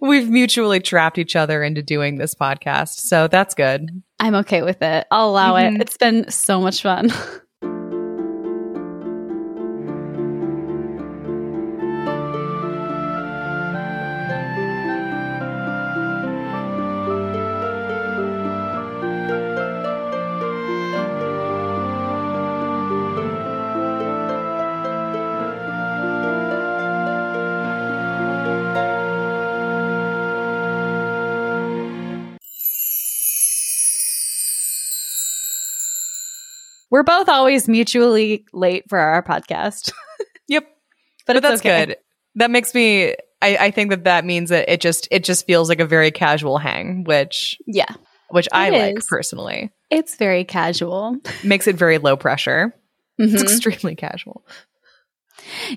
we've mutually trapped each other into doing this podcast. So that's good. I'm okay with it. I'll allow Mhm. it. It's been so much fun. We're both always mutually late for our podcast, Yep. but, But, it's that's okay. good. That makes me I, I think that that means that it just it just feels like a very casual hang, which Yeah, which I It like personally. it's very casual. Makes it very low pressure. It's Mhm. extremely casual.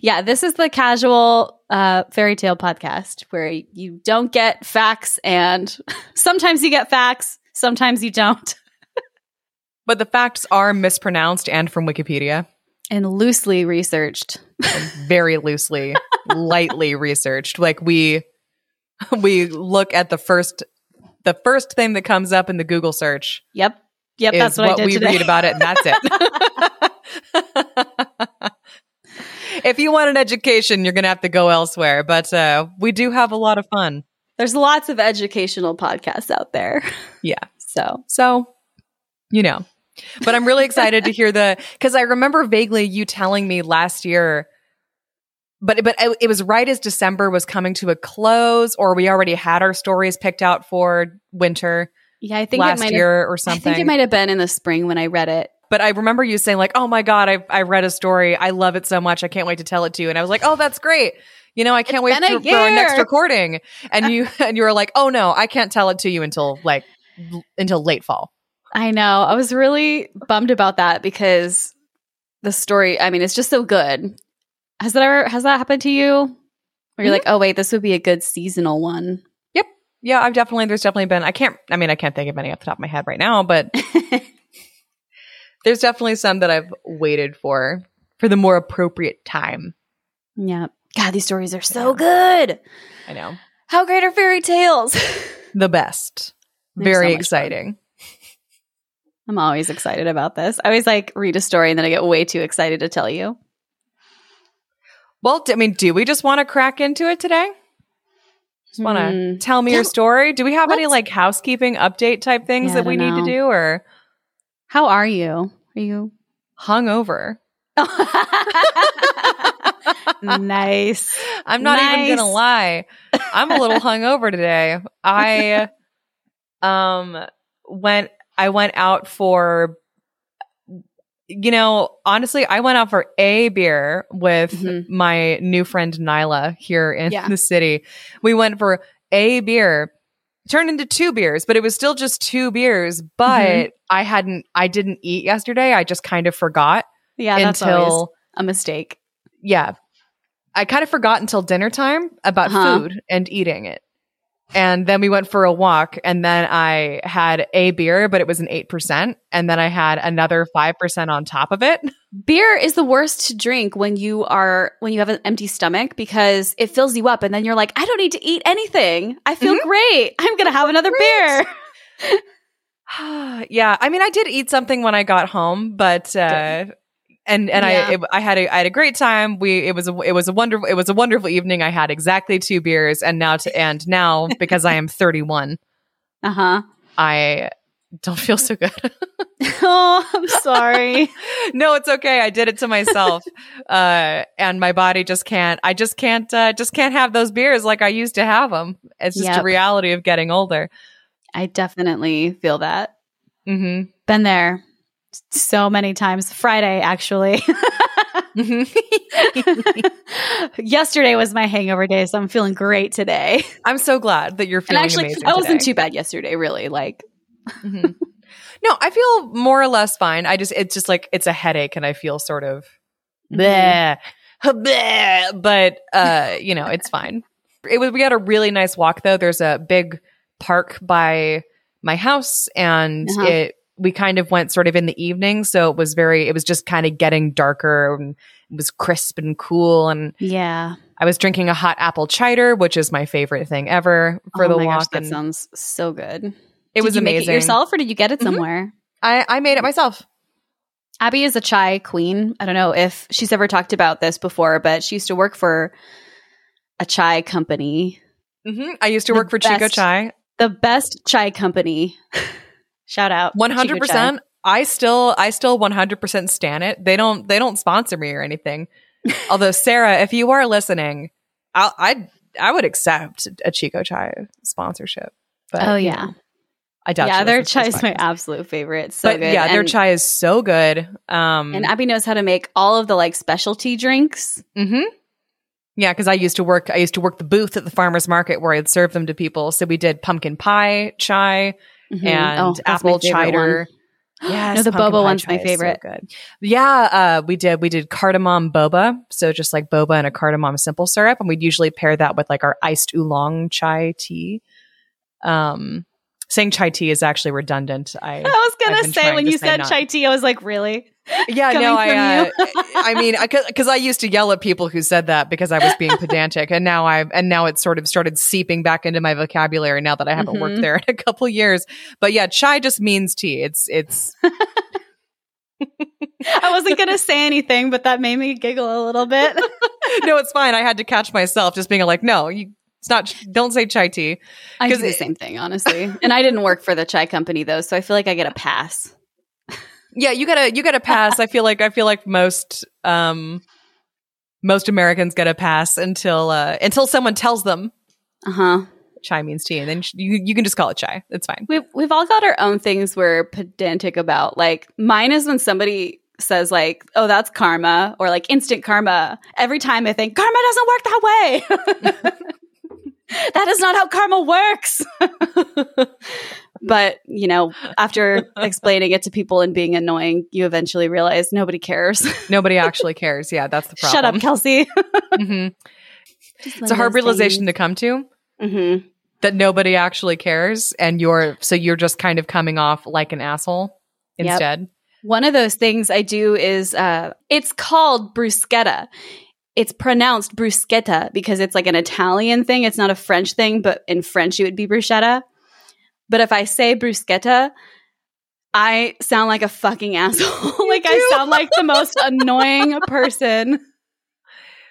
Yeah, this is the casual uh, fairy tale podcast where you don't get facts, and sometimes you get facts, sometimes you don't, But the facts are mispronounced and from Wikipedia. and loosely researched. very loosely, lightly researched. Like we we look at the first the first thing that comes up in the Google search Yep, yep, that's what, I did we today. read about it, and that's it. if you want an education, you're gonna have to go elsewhere. But uh, we do have a lot of fun. There's lots of educational podcasts out there, Yeah. so So, you know. But I'm really excited to hear the because I remember vaguely you telling me last year, but but it it was right as December was coming to a close, or we already had our stories picked out for winter yeah, I think last it might year or have. I think it might have been in the spring when I read it. but I remember you saying like, "Oh my god, I I read a story. I love it so much. I can't wait to tell it to you." And I was like, "Oh, that's great." You know, I can't wait been a for, for our next recording. And you and you were like, "Oh no, I can't tell it to you until like l- until late fall." I know. I was really bummed about that because the story, I mean, it's just so good. Has that ever has that happened to you? Where you're mm-hmm. like, oh wait, this would be a good seasonal one. Yep. Yeah, I've definitely there's definitely been I can't I mean I can't think of any off the top of my head right now, but there's definitely some that I've waited for for the more appropriate time. yeah. God, these stories are so good. I know. How great are fairy tales? The best. They're Very so much fun. I'm always excited about this. I always like read a story and then I get way too excited to tell you. Well, I mean, do we just want to crack into it today? Just want to Hmm. tell me your story? Do we have any like housekeeping update type things Yeah, that we don't need to do or How are you? Are you hungover? nice? I'm not even going to lie. I'm a little hungover today. I um went I went out for you know, honestly, I went out for a beer with Mhm. my new friend Nyla here in Yeah. the city. We went for a beer, turned into two beers, but it was still just two beers. But Mhm. I hadn't, I didn't eat yesterday. I just kind of forgot Yeah, that's until, a mistake. yeah, I kind of forgot until dinner time about Uh-huh. food and eating it. And then we went for a walk, and then I had a beer, but it was an 8%. And then I had another 5% on top of it. Beer is the worst to drink when you are when you have an empty stomach because it fills you up and then you're like, I don't need to eat anything. I feel Mhm. great. I'm gonna have another Great. beer. yeah, I mean, I did eat something when I got home, but uh, and and Yeah. I it, I had a I had a great time. We it was a it was a wonderful it was a wonderful evening. I had exactly two beers, and now to and now because I am 31, Uh huh. I don't feel so good. oh, I'm sorry. no, it's okay. I did it to myself, uh, and my body just can't. I just can't. Uh, just can't have those beers like I used to have them. It's just a reality of getting older. I definitely feel that. hmm Been there so many times. Friday, actually. Yesterday was my hangover day, so I'm feeling great today. I'm so glad that you're feeling. And actually. I wasn't today. too bad yesterday, really. Like, Mhm. No, I feel more or less fine. I just it's just like it's a headache and I feel sort of bleh, bleh, but uh, you know, it's fine. It was we had a really nice walk though. There's a big park by my house and Uh-huh. it we kind of went sort of in the evening, so it was very it was just kind of getting darker and it was crisp and cool and yeah. I was drinking a hot apple cider, which is my favorite thing ever for oh the walk. gosh, that and sounds so good. it Did was you make amazing. it yourself, or did you get it Mhm. somewhere? I, I made it myself. Abby is a chai queen. I don't know if she's ever talked about this before, but she used to work for a chai company, hmm I used to The work for Chico Chai. the best chai company. Shout out, 100%. I still, I still one hundred percent stan it. They don't, they don't sponsor me or anything. Although Sarah, if you are listening, I'll, I, I would accept a Chico Chai sponsorship. But Oh you yeah, know, I doubt. yeah. Their chai is my absolute favorite. So but good. yeah, their chai is so good. Um, And Abby knows how to make all of the like specialty drinks. Mm-hmm. Yeah, because I used to work. I used to work the booth at the farmers market where I'd serve them to people. So we did pumpkin pie chai Mhm. and Oh, apple favorite cider. one. Yes, No, the boba one's my is so favorite. good. Yeah, uh, we did. We did cardamom boba, so just like boba and a cardamom simple syrup, and we'd usually pair that with like our iced oolong chai tea. Um, saying chai tea is actually redundant. I I was gonna say when you say said not- chai tea, I was like, really? Yeah, no, I, uh. I mean, because I, used to yell at people who said that because I was being pedantic, and now I and now it's sort of started seeping back into my vocabulary now that I haven't worked Mhm. there in a couple years. But yeah, chai just means tea. It's it's I wasn't gonna say anything, but that made me giggle a little bit. no, it's fine. I had to catch myself just being like, no, you, it's not. Don't say chai tea. I do the it- same thing, honestly. And I didn't work for the chai company though, so I feel like I get a pass. Yeah, you gotta you gotta pass. I feel like I feel like most um most Americans get a pass until uh until someone tells them Uh huh. chai means tea, and then sh- you you can just call it chai. It's fine. We've we've all got our own things we're pedantic about. Like mine is when somebody says like, "Oh, that's karma," or like instant karma. Every time I think karma doesn't work that way. that is not how karma works. but you know, after explaining it to people and being annoying, you eventually realize nobody cares. Nobody actually cares. Yeah, that's the problem. Shut up, Kelsey. Mhm. It's a hard realization to come to hmm that nobody actually cares, and you're so you're just kind of coming off like an asshole Yep. instead. One of those things I do is uh, it's called bruschetta. It's pronounced bruschetta because it's like an Italian thing. It's not a French thing, but in French it would be bruschetta. But if I say bruschetta, I sound like a fucking asshole. like I sound like the most annoying person.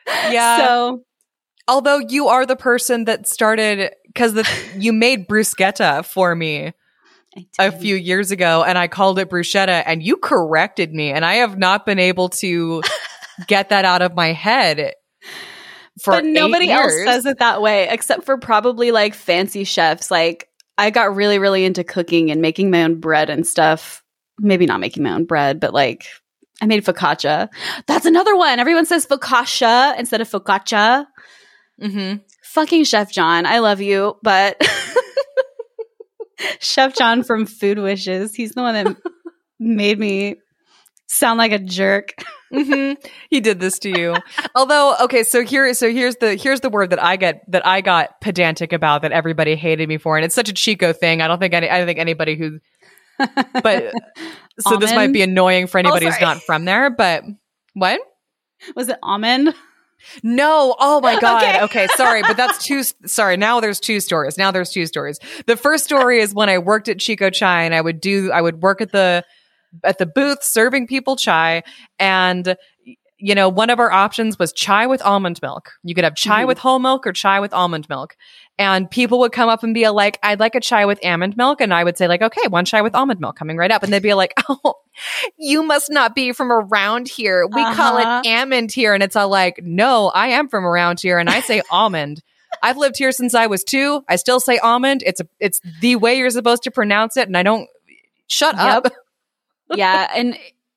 Yeah. So Although you are the person that started because you made bruschetta for me a few years ago, and I called it bruschetta, and you corrected me, and I have not been able to get that out of my head. For but nobody eight else says it that way except for probably like fancy chefs like i got really really into cooking and making my own bread and stuff. Maybe not making my own bread but like i made focaccia. That's another one. Everyone says focaccia instead of focaccia. Mhm. fucking chef john i love you but chef john from food wishes he's the one that made me sound like a jerk Mhm. He did this to you. Although, okay, so here, so here's the here's the word that I get that I got pedantic about that everybody hated me for, and it's such a Chico thing. I don't think any, I don't think anybody who, but so this might be annoying for anybody who's not from there. But what? was it almond No. Oh my God. Okay. Okay. Sorry. But that's two. Sorry. Now there's two stories. Now there's two stories. The first story is when I worked at Chico Chai and I would do, I would work at the, at the booth serving people chai. And, you know, one of our options was chai with almond milk. You could have chai Mhm. with whole milk or chai with almond milk. And people would come up and be like, I'd like a chai with almond milk. And I would say like, okay, one chai with almond milk coming right up. And they'd be like, oh, you must not be from around here. We call Uh-huh. it almond here. And it's all like, no, I am from around here and I say almond. I've lived here since I was two. I still say almond. It's a, it's the way you're supposed to pronounce it. And I don't shut Yep. up. yeah, and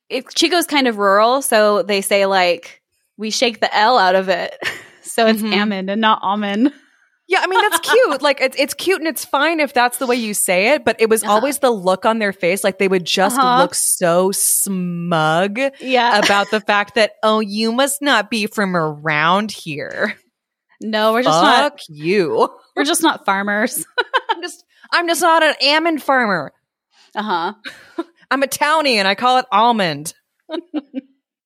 it, Chico's kind of rural, so they say like we shake the L out of it, so it's Mhm. almond and not almond. Yeah, I mean that's cute. like it's it's cute and it's fine if that's the way you say it, but it was Uh-huh. always the look on their face like they would just Uh-huh. look so smug Yeah, about the fact that oh, you must not be from around here. no, we're just Fuck not. you. We're just not farmers. I'm just I'm just not an almond farmer. Uh huh. I'm a townie and I call it almond.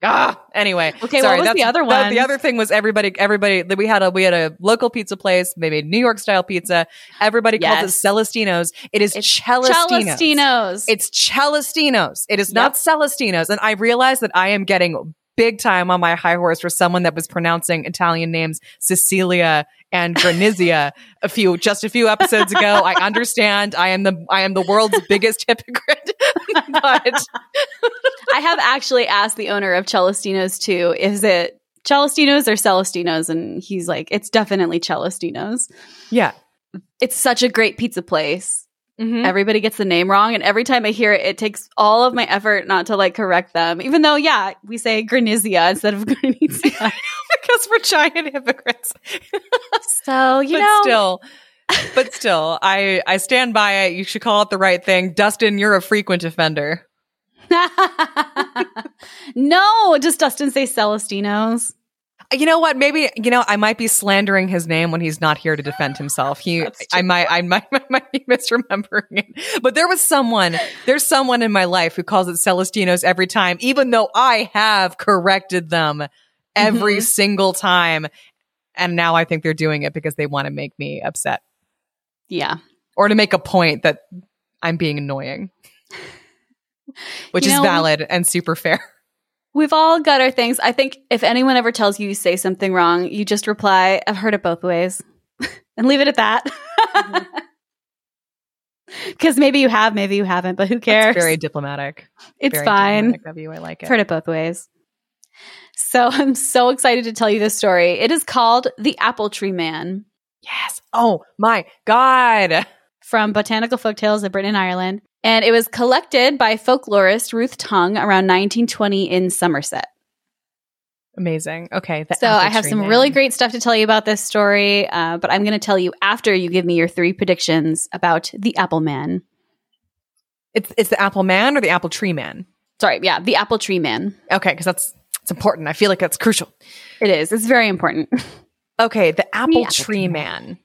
Ah, anyway. Okay, sorry, what was the other one? the other thing was everybody, everybody, that we had a, we had a local pizza place. They made New York style pizza. Everybody calls it Celestino's. It is It's Celestino's. Celestino's. It's Celestino's. It is not Celestino's. And I realized that I am getting big time on my high horse for someone that was pronouncing Italian names Cecilia and Granizia a few just a few episodes ago. I understand. I am the I am the world's biggest hypocrite. but I have actually asked the owner of Celestino's too, is it Celestino's or Celestino's? And he's like, it's definitely Celestino's. yeah. It's such a great pizza place. Mhm. Everybody gets the name wrong. And every time I hear it, it takes all of my effort not to like correct them. Even though, yeah, we say Granizia instead of Granizia. because we're giant hypocrites. so, you but know. still, but still, I I stand by it. You should call it the right thing. Dustin, you're a frequent offender. no, does Dustin say Celestino's? You know what? Maybe you know I might be slandering his name when he's not here to defend himself. He, I might, I might, I might be misremembering it. But there was someone, there's someone in my life who calls it Celestinos every time, even though I have corrected them every Mhm. single time. And now I think they're doing it because they want to make me upset Yeah. or to make a point that I'm being annoying, which You is know- valid and super fair. We've all got our things. I think if anyone ever tells you you say something wrong, you just reply, I've heard it both ways. and leave it at that. Because maybe you have, maybe you haven't, but who cares? It's very diplomatic. it's very fine. diplomatic of you. I like it. I've heard it both ways. So I'm so excited to tell you this story. It is called The Apple Tree Man Yes. Oh my God. from Botanical Folktales of Britain and Ireland. And it was collected by folklorist Ruth Tongue around 1920 in Somerset. Amazing. Okay. So I have some man. really great stuff to tell you about this story, uh, but I'm going to tell you after you give me your three predictions about the Apple Man. It's it's the apple man or the apple tree man. Sorry, yeah, the Apple Tree Man. Okay, because that's it's important. I feel like that's crucial. It is. It's very important. Okay, the apple apple tree tree man.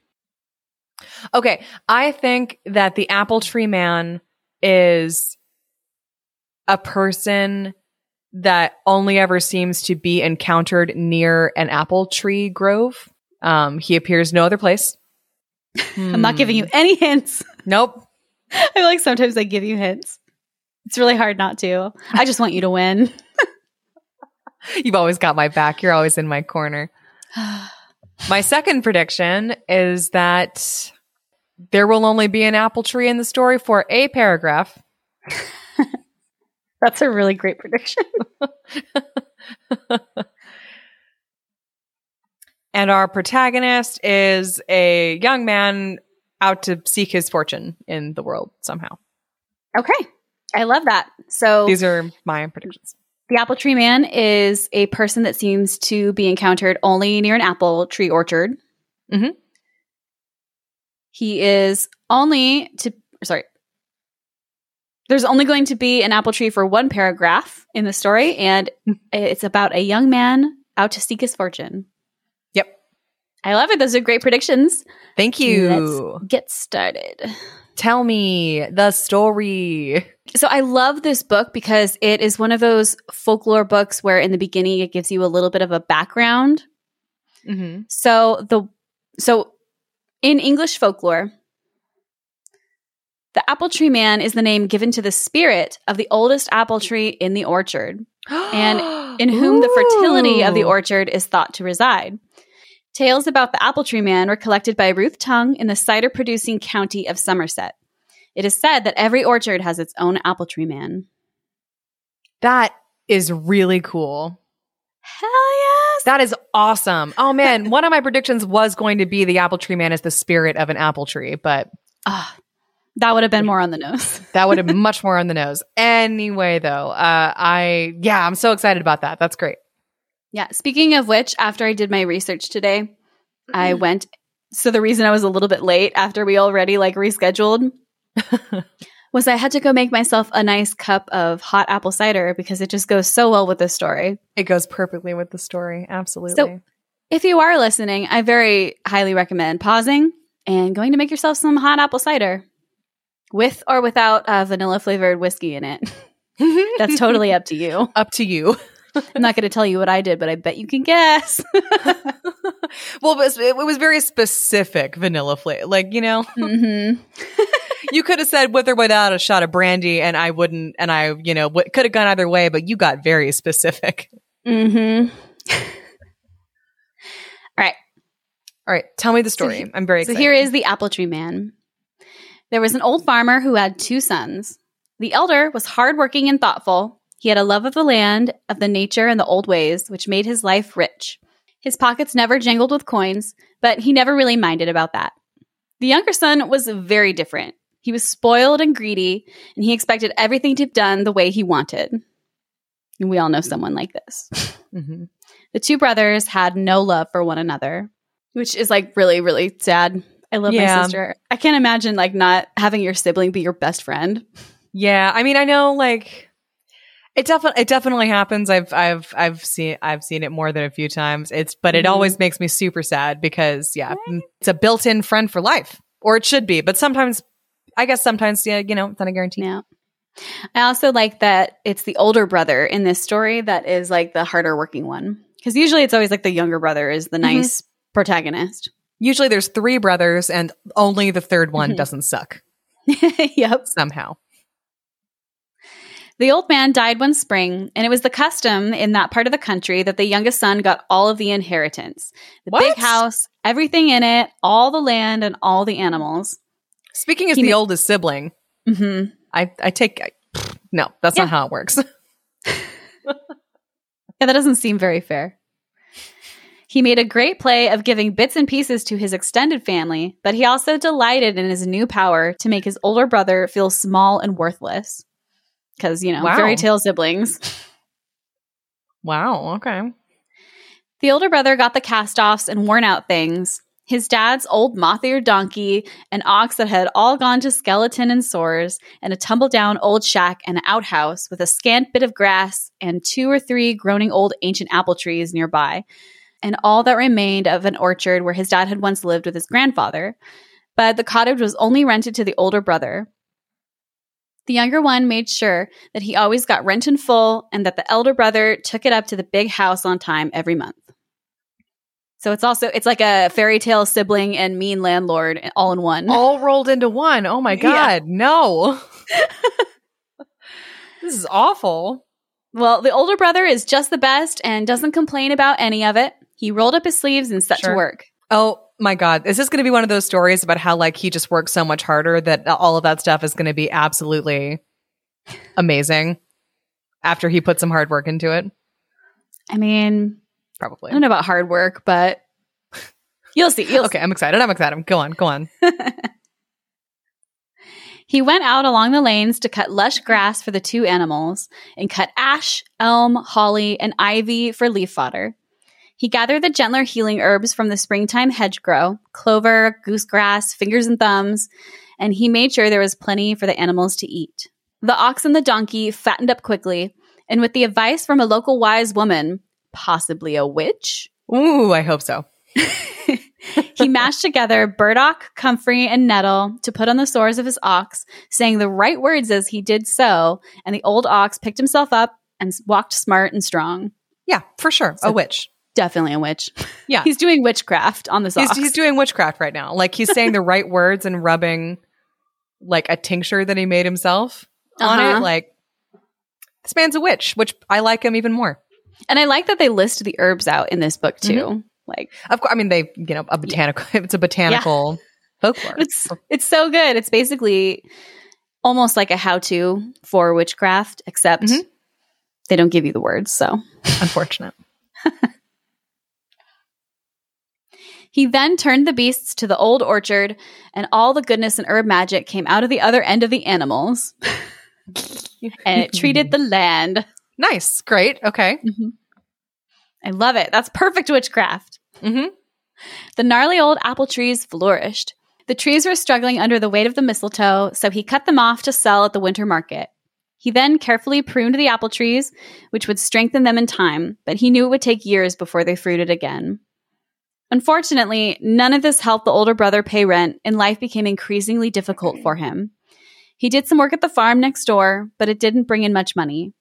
Okay, I think that the apple tree man is a person that only ever seems to be encountered near an apple tree grove. Um, he appears no other place. I'm not giving Hmm. you any hints. Nope. I feel like sometimes I give you hints. It's really hard not to. I just want you to win. You've always got my back. You're always in my corner. My second prediction is that there will only be an apple tree in the story for a paragraph. That's a really great prediction. And our protagonist is a young man out to seek his fortune in the world somehow. Okay. I love that. So These are my predictions. The apple tree man is a person that seems to be encountered only near an apple tree orchard. Mhm. He is only to sorry. There's only going to be an apple tree for one paragraph in the story, and it's about a young man out to seek his fortune. Yep. I love it. Those are great predictions. Thank you. Let's get started. Tell me the story. So I love this book because it is one of those folklore books where in the beginning it gives you a little bit of a background Mm-hmm. So the so in English folklore, the apple tree man is the name given to the spirit of the oldest apple tree in the orchard, And in whom the fertility of the orchard is thought to reside. Tales about the apple tree man were collected by Ruth Tongue in the cider producing county of Somerset. It is said that every orchard has its own apple tree man. That is really cool. Hell yes! That is awesome. Oh man, one of my predictions was going to be the apple tree man is the spirit of an apple tree, but Ah, that would have been more on the nose. that would have been much more on the nose. Anyway, though, uh, I yeah, I'm so excited about that. That's great. Yeah. Speaking of which, after I did my research today, I went. So the reason I was a little bit late after we already like rescheduled was I had to go make myself a nice cup of hot apple cider because it just goes so well with this story. It goes perfectly with the story. Absolutely. So If you are listening, I very highly recommend pausing and going to make yourself some hot apple cider with or without uh, vanilla flavored whiskey in it. That's totally up to you. up to you. I'm not going to tell you what I did, but I bet you can guess. well, but it was very specific vanilla flavor. Like, you know, mm-hmm. you could have said with or without a shot of brandy, and I wouldn't, and I, you know, w- could have gone either way, but you got very specific. Mm-hmm. All right. All right. Tell me the story. So he- I'm very excited. So here is the apple tree man. There was an old farmer who had two sons. The elder was hardworking and thoughtful. He had a love of the land, of the nature, and the old ways, which made his life rich. His pockets never jangled with coins, but he never really minded about that. The younger son was very different. He was spoiled and greedy, and he expected everything to be done the way he wanted. And we all know someone like this. Mhm. The two brothers had no love for one another, which is like really, really sad. I love Yeah. my sister. I can't imagine like not having your sibling be your best friend. Yeah, I mean, I know, like, it definitely, it definitely happens. I've, I've, I've seen, I've seen it more than a few times. It's, but it Mhm. always makes me super sad because, yeah, it's a built-in friend for life, or it should be. But sometimes, I guess sometimes, yeah, you know, it's not a guarantee. Yeah. I also like that it's the older brother in this story that is like the harder working one. Because usually it's always like the younger brother is the Mhm. nice protagonist. Usually, there's three brothers, and only the third one Mhm. doesn't suck yep. somehow. The old man died one spring, and it was the custom in that part of the country that the youngest son got all of the inheritance the What? big house, everything in it, all the land, and all the animals. Speaking as He the ma- oldest sibling, hmm I, I take, I, no, that's Yeah. not how it works. Yeah, that doesn't seem very fair. He made a great play of giving bits and pieces to his extended family, but he also delighted in his new power to make his older brother feel small and worthless. Because, you know, Wow. fairy tale siblings. wow. Okay. The older brother got the cast offs and worn out things. His dad's old moth eared donkey, an ox that had all gone to skeleton and sores, and a tumble down old shack and an outhouse with a scant bit of grass and two or three groaning old ancient apple trees nearby, and all that remained of an orchard where his dad had once lived with his grandfather. But the cottage was only rented to the older brother. The younger one made sure that he always got rent in full and that the elder brother took it up to the big house on time every month. So it's also it's like a fairy tale sibling and mean landlord all in one. all rolled into one. Oh my Yeah. god, no. this is awful. Well, the older brother is just the best and doesn't complain about any of it. He rolled up his sleeves and set Sure. to work. Oh my god, is this going to be one of those stories about how like he just works so much harder that all of that stuff is going to be absolutely amazing after he put some hard work into it? I mean, Probably. I don't know about hard work, but you'll see. You'll Okay, I'm excited. I'm excited. Go on. Go on. He went out along the lanes to cut lush grass for the two animals and cut ash, elm, holly, and ivy for leaf fodder. He gathered the gentler healing herbs from the springtime hedgerow clover, goosegrass, fingers and thumbs and he made sure there was plenty for the animals to eat. The ox and the donkey fattened up quickly, and with the advice from a local wise woman, possibly a witch, Ooh, I hope so. he mashed together burdock, comfrey, and nettle to put on the sores of his ox, saying the right words as he did so, and the old ox picked himself up and walked smart and strong. Yeah, for sure. So- a witch. Definitely a witch. Yeah. He's doing witchcraft on this He's, he's doing witchcraft right now. Like he's saying the right words and rubbing like a tincture that he made himself on Uh-huh. it. Like this man's a witch, which I like him even more. and I like that they list the herbs out in this book too. Mm-hmm. Like Of course, I mean they, you know, a botanical. It's a botanical folklore. it's it's so good. It's basically almost like a how-to for witchcraft, except Mhm. they don't give you the words. So Unfortunate. He then turned the beasts to the old orchard, and all the goodness and herb magic came out of the other end of the animals. and it treated the land. Nice, great, okay. I love it. That's perfect witchcraft. hmm The gnarly old apple trees flourished. The trees were struggling under the weight of the mistletoe, so he cut them off to sell at the winter market. He then carefully pruned the apple trees, which would strengthen them in time, but he knew it would take years before they fruited again. Unfortunately, none of this helped the older brother pay rent, and life became increasingly difficult for him. He did some work at the farm next door, but it didn't bring in much money.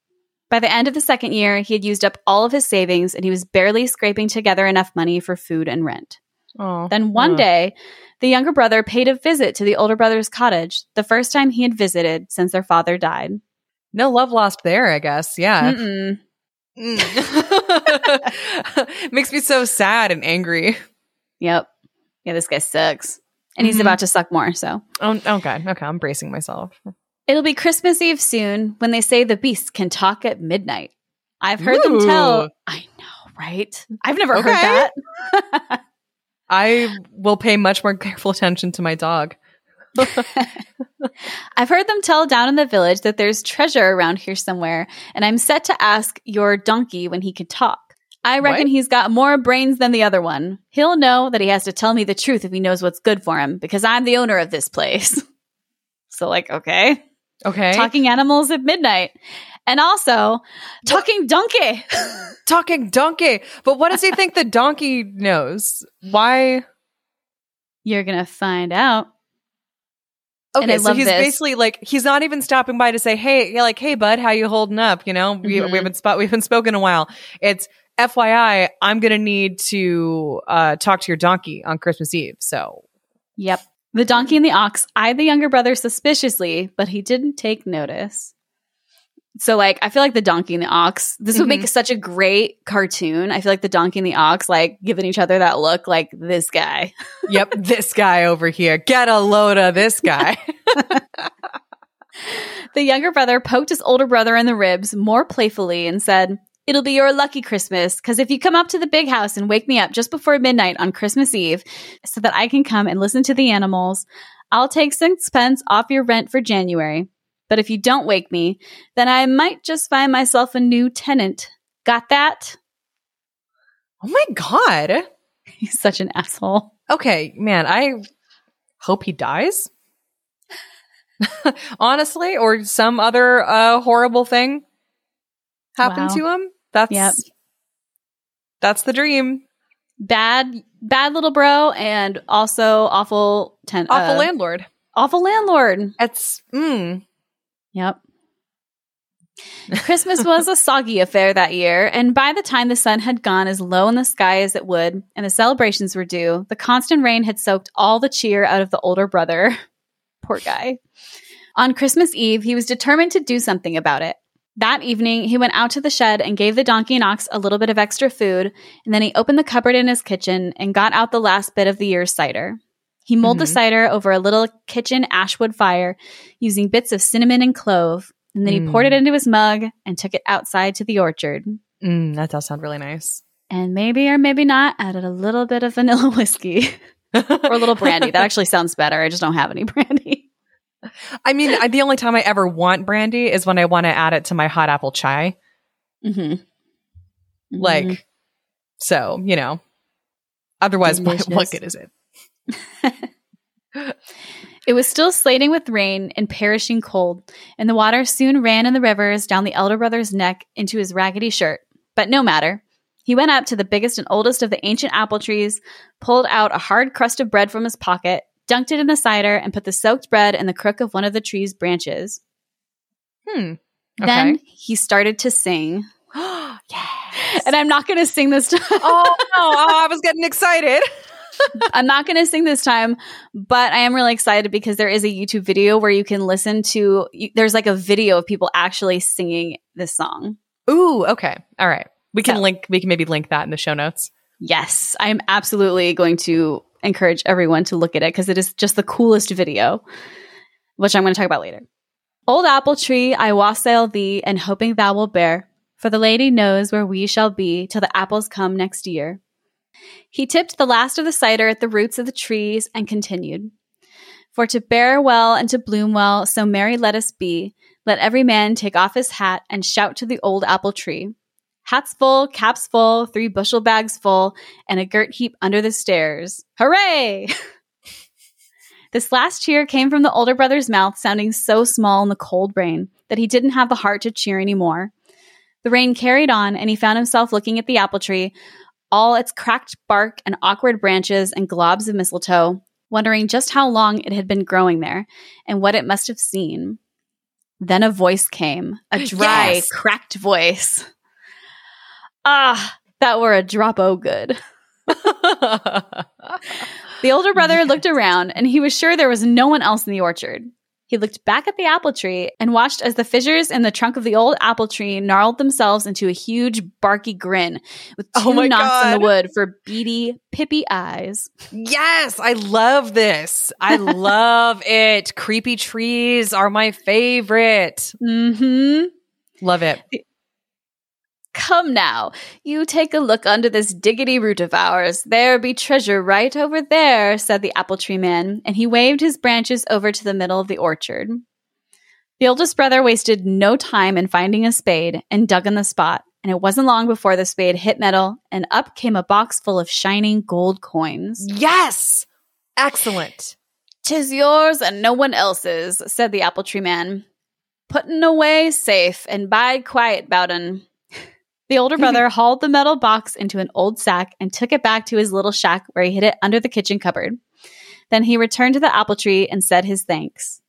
By the end of the second year, he had used up all of his savings and he was barely scraping together enough money for food and rent. Oh. Then one day, the younger brother paid a visit to the older brother's cottage, the first time he had visited since their father died. no love lost there, I guess. Yeah. Mm-mm. Mm. Makes me so sad and angry. Yep. Yeah, this guy sucks. And he's Mhm. about to suck more, so. Oh, god, Okay. I'm bracing myself. It'll be Christmas Eve soon when they say the beast can talk at midnight. I've heard them tell. I know, right? I've never Okay. heard that. I will pay much more careful attention to my dog. I've heard them tell down in the village that there's treasure around here somewhere, and I'm set to ask your donkey when he can talk. I reckon What? he's got more brains than the other one. He'll know that he has to tell me the truth if he knows what's good for him, because I'm the owner of this place. so, like, okay. Okay. Talking animals at midnight. And also, talking donkey. Talking donkey. But what does he think the donkey knows? Why? You're going to find out. And I Okay, so he's this. basically like he's not even stopping by to say, "Hey, yeah, like, hey, bud, how you holding up?" You know, we, Mhm. we haven't spot we haven't spoken a while. It's FYI, I'm gonna need to uh, talk to your donkey on Christmas Eve. So Yep. The donkey and the ox eyed the younger brother suspiciously, but he didn't take notice. So, like, I feel like the donkey and the ox, this would Mhm. make such a great cartoon. I feel like the donkey and the ox, like, giving each other that look, like this guy. yep, this guy over here, get a load of this guy. The younger brother poked his older brother in the ribs more playfully and said, It'll be your lucky Christmas, because if you come up to the big house and wake me up just before midnight on Christmas Eve so that I can come and listen to the animals, I'll take sixpence off your rent for January. But if you don't wake me, then I might just find myself a new tenant. Got that? oh my god. He's such an asshole. Okay, man, I hope he dies. Honestly, or some other uh, horrible thing happened Wow. to him. That's Yep. that's the dream. Bad, bad little bro, and also awful ten- Awful uh, landlord. awful landlord. It's mm, Yep. Christmas was a soggy affair that year, and by the time the sun had gone as low in the sky as it would, and the celebrations were due, the constant rain had soaked all the cheer out of the older brother. Poor guy. On Christmas Eve, he was determined to do something about it. That evening, he went out to the shed and gave the donkey and ox a little bit of extra food, and then he opened the cupboard in his kitchen and got out the last bit of the year's cider. He mulled the Mhm. cider over a little kitchen ashwood fire using bits of cinnamon and clove, and then he poured it Mm. into his mug and took it outside to the orchard. mm, that does sound really nice. And maybe or maybe not added a little bit of vanilla whiskey or a little brandy. That actually sounds better. I just don't have any brandy. I mean, I, the only time I ever want brandy is when I want to add it to my hot apple chai. Mm-hmm. Like, so you know. Otherwise, what, what good is it? It was still slating with rain and perishing cold, and the water soon ran in the rivers down the elder brother's neck into his raggedy shirt. But no matter. He went up to the biggest and oldest of the ancient apple trees, pulled out a hard crust of bread from his pocket, dunked it in the cider, and put the soaked bread in the crook of one of the tree's branches. Hmm. Then he started to sing. yes. And I'm not going to sing this time. oh no! Oh, I was getting excited. I'm not going to sing this time, but I am really excited because there is a YouTube video where you can listen to. you- There's like a video of people actually singing this song. Ooh. Okay. All right. We can So- link. We can maybe link that in the show notes. Yes, I am absolutely going to encourage everyone to look at it because it is just the coolest video, which I'm going to talk about later. Old apple tree, I wassail thee, and hoping thou will bear, for the lady knows where we shall be till the apples come next year. He tipped the last of the cider at the roots of the trees and continued. For to bear well and to bloom well, so merry let us be. Let every man take off his hat and shout to the old apple tree. Hats full, caps full, three bushel bags full, and a girt heap under the stairs. Hooray! this last cheer came from the older brother's mouth, sounding so small in the cold rain that he didn't have the heart to cheer any more. The rain carried on, and he found himself looking at the apple tree, all its cracked bark and awkward branches and globs of mistletoe, wondering just how long it had been growing there and what it must have seen. Then a voice came, a dry, Yes. cracked voice. Ah, that were a drop o good. The older brother looked around and he was sure there was no one else in the orchard. He looked back at the apple tree and watched as the fissures in the trunk of the old apple tree gnarled themselves into a huge barky grin with two Oh knots in the wood for beady, pippy eyes. yes, I love this. I love it. Creepy trees are my favorite. Mm-hmm. Love it. Come now, you take a look under this diggity root of ours. There be treasure right over there, said the apple tree man, and he waved his branches over to the middle of the orchard. The oldest brother wasted no time in finding a spade and dug in the spot, and it wasn't long before the spade hit metal, and up came a box full of shining gold coins. Yes. Excellent. Tis yours and no one else's, said the apple tree man. Puttin' away safe and bide quiet, Bowden. The older brother hauled the metal box into an old sack and took it back to his little shack where he hid it under the kitchen cupboard. Then he returned to the apple tree and said his thanks.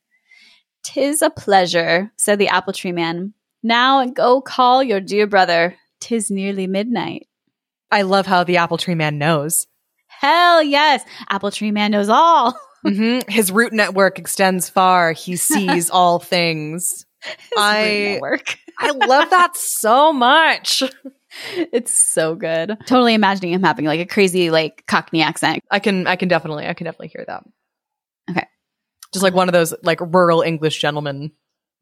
Tis a pleasure, said the apple tree man. Now go call your dear brother. Tis nearly midnight. I love how the apple tree man knows. Hell yes, apple tree man knows all. Mhm. His root network extends far. He sees all things. I- network. I love that so much. It's so good. Totally imagining him having like a crazy like Cockney accent. I can I can definitely I can definitely hear that. Okay. Just like one of those like rural English gentlemen.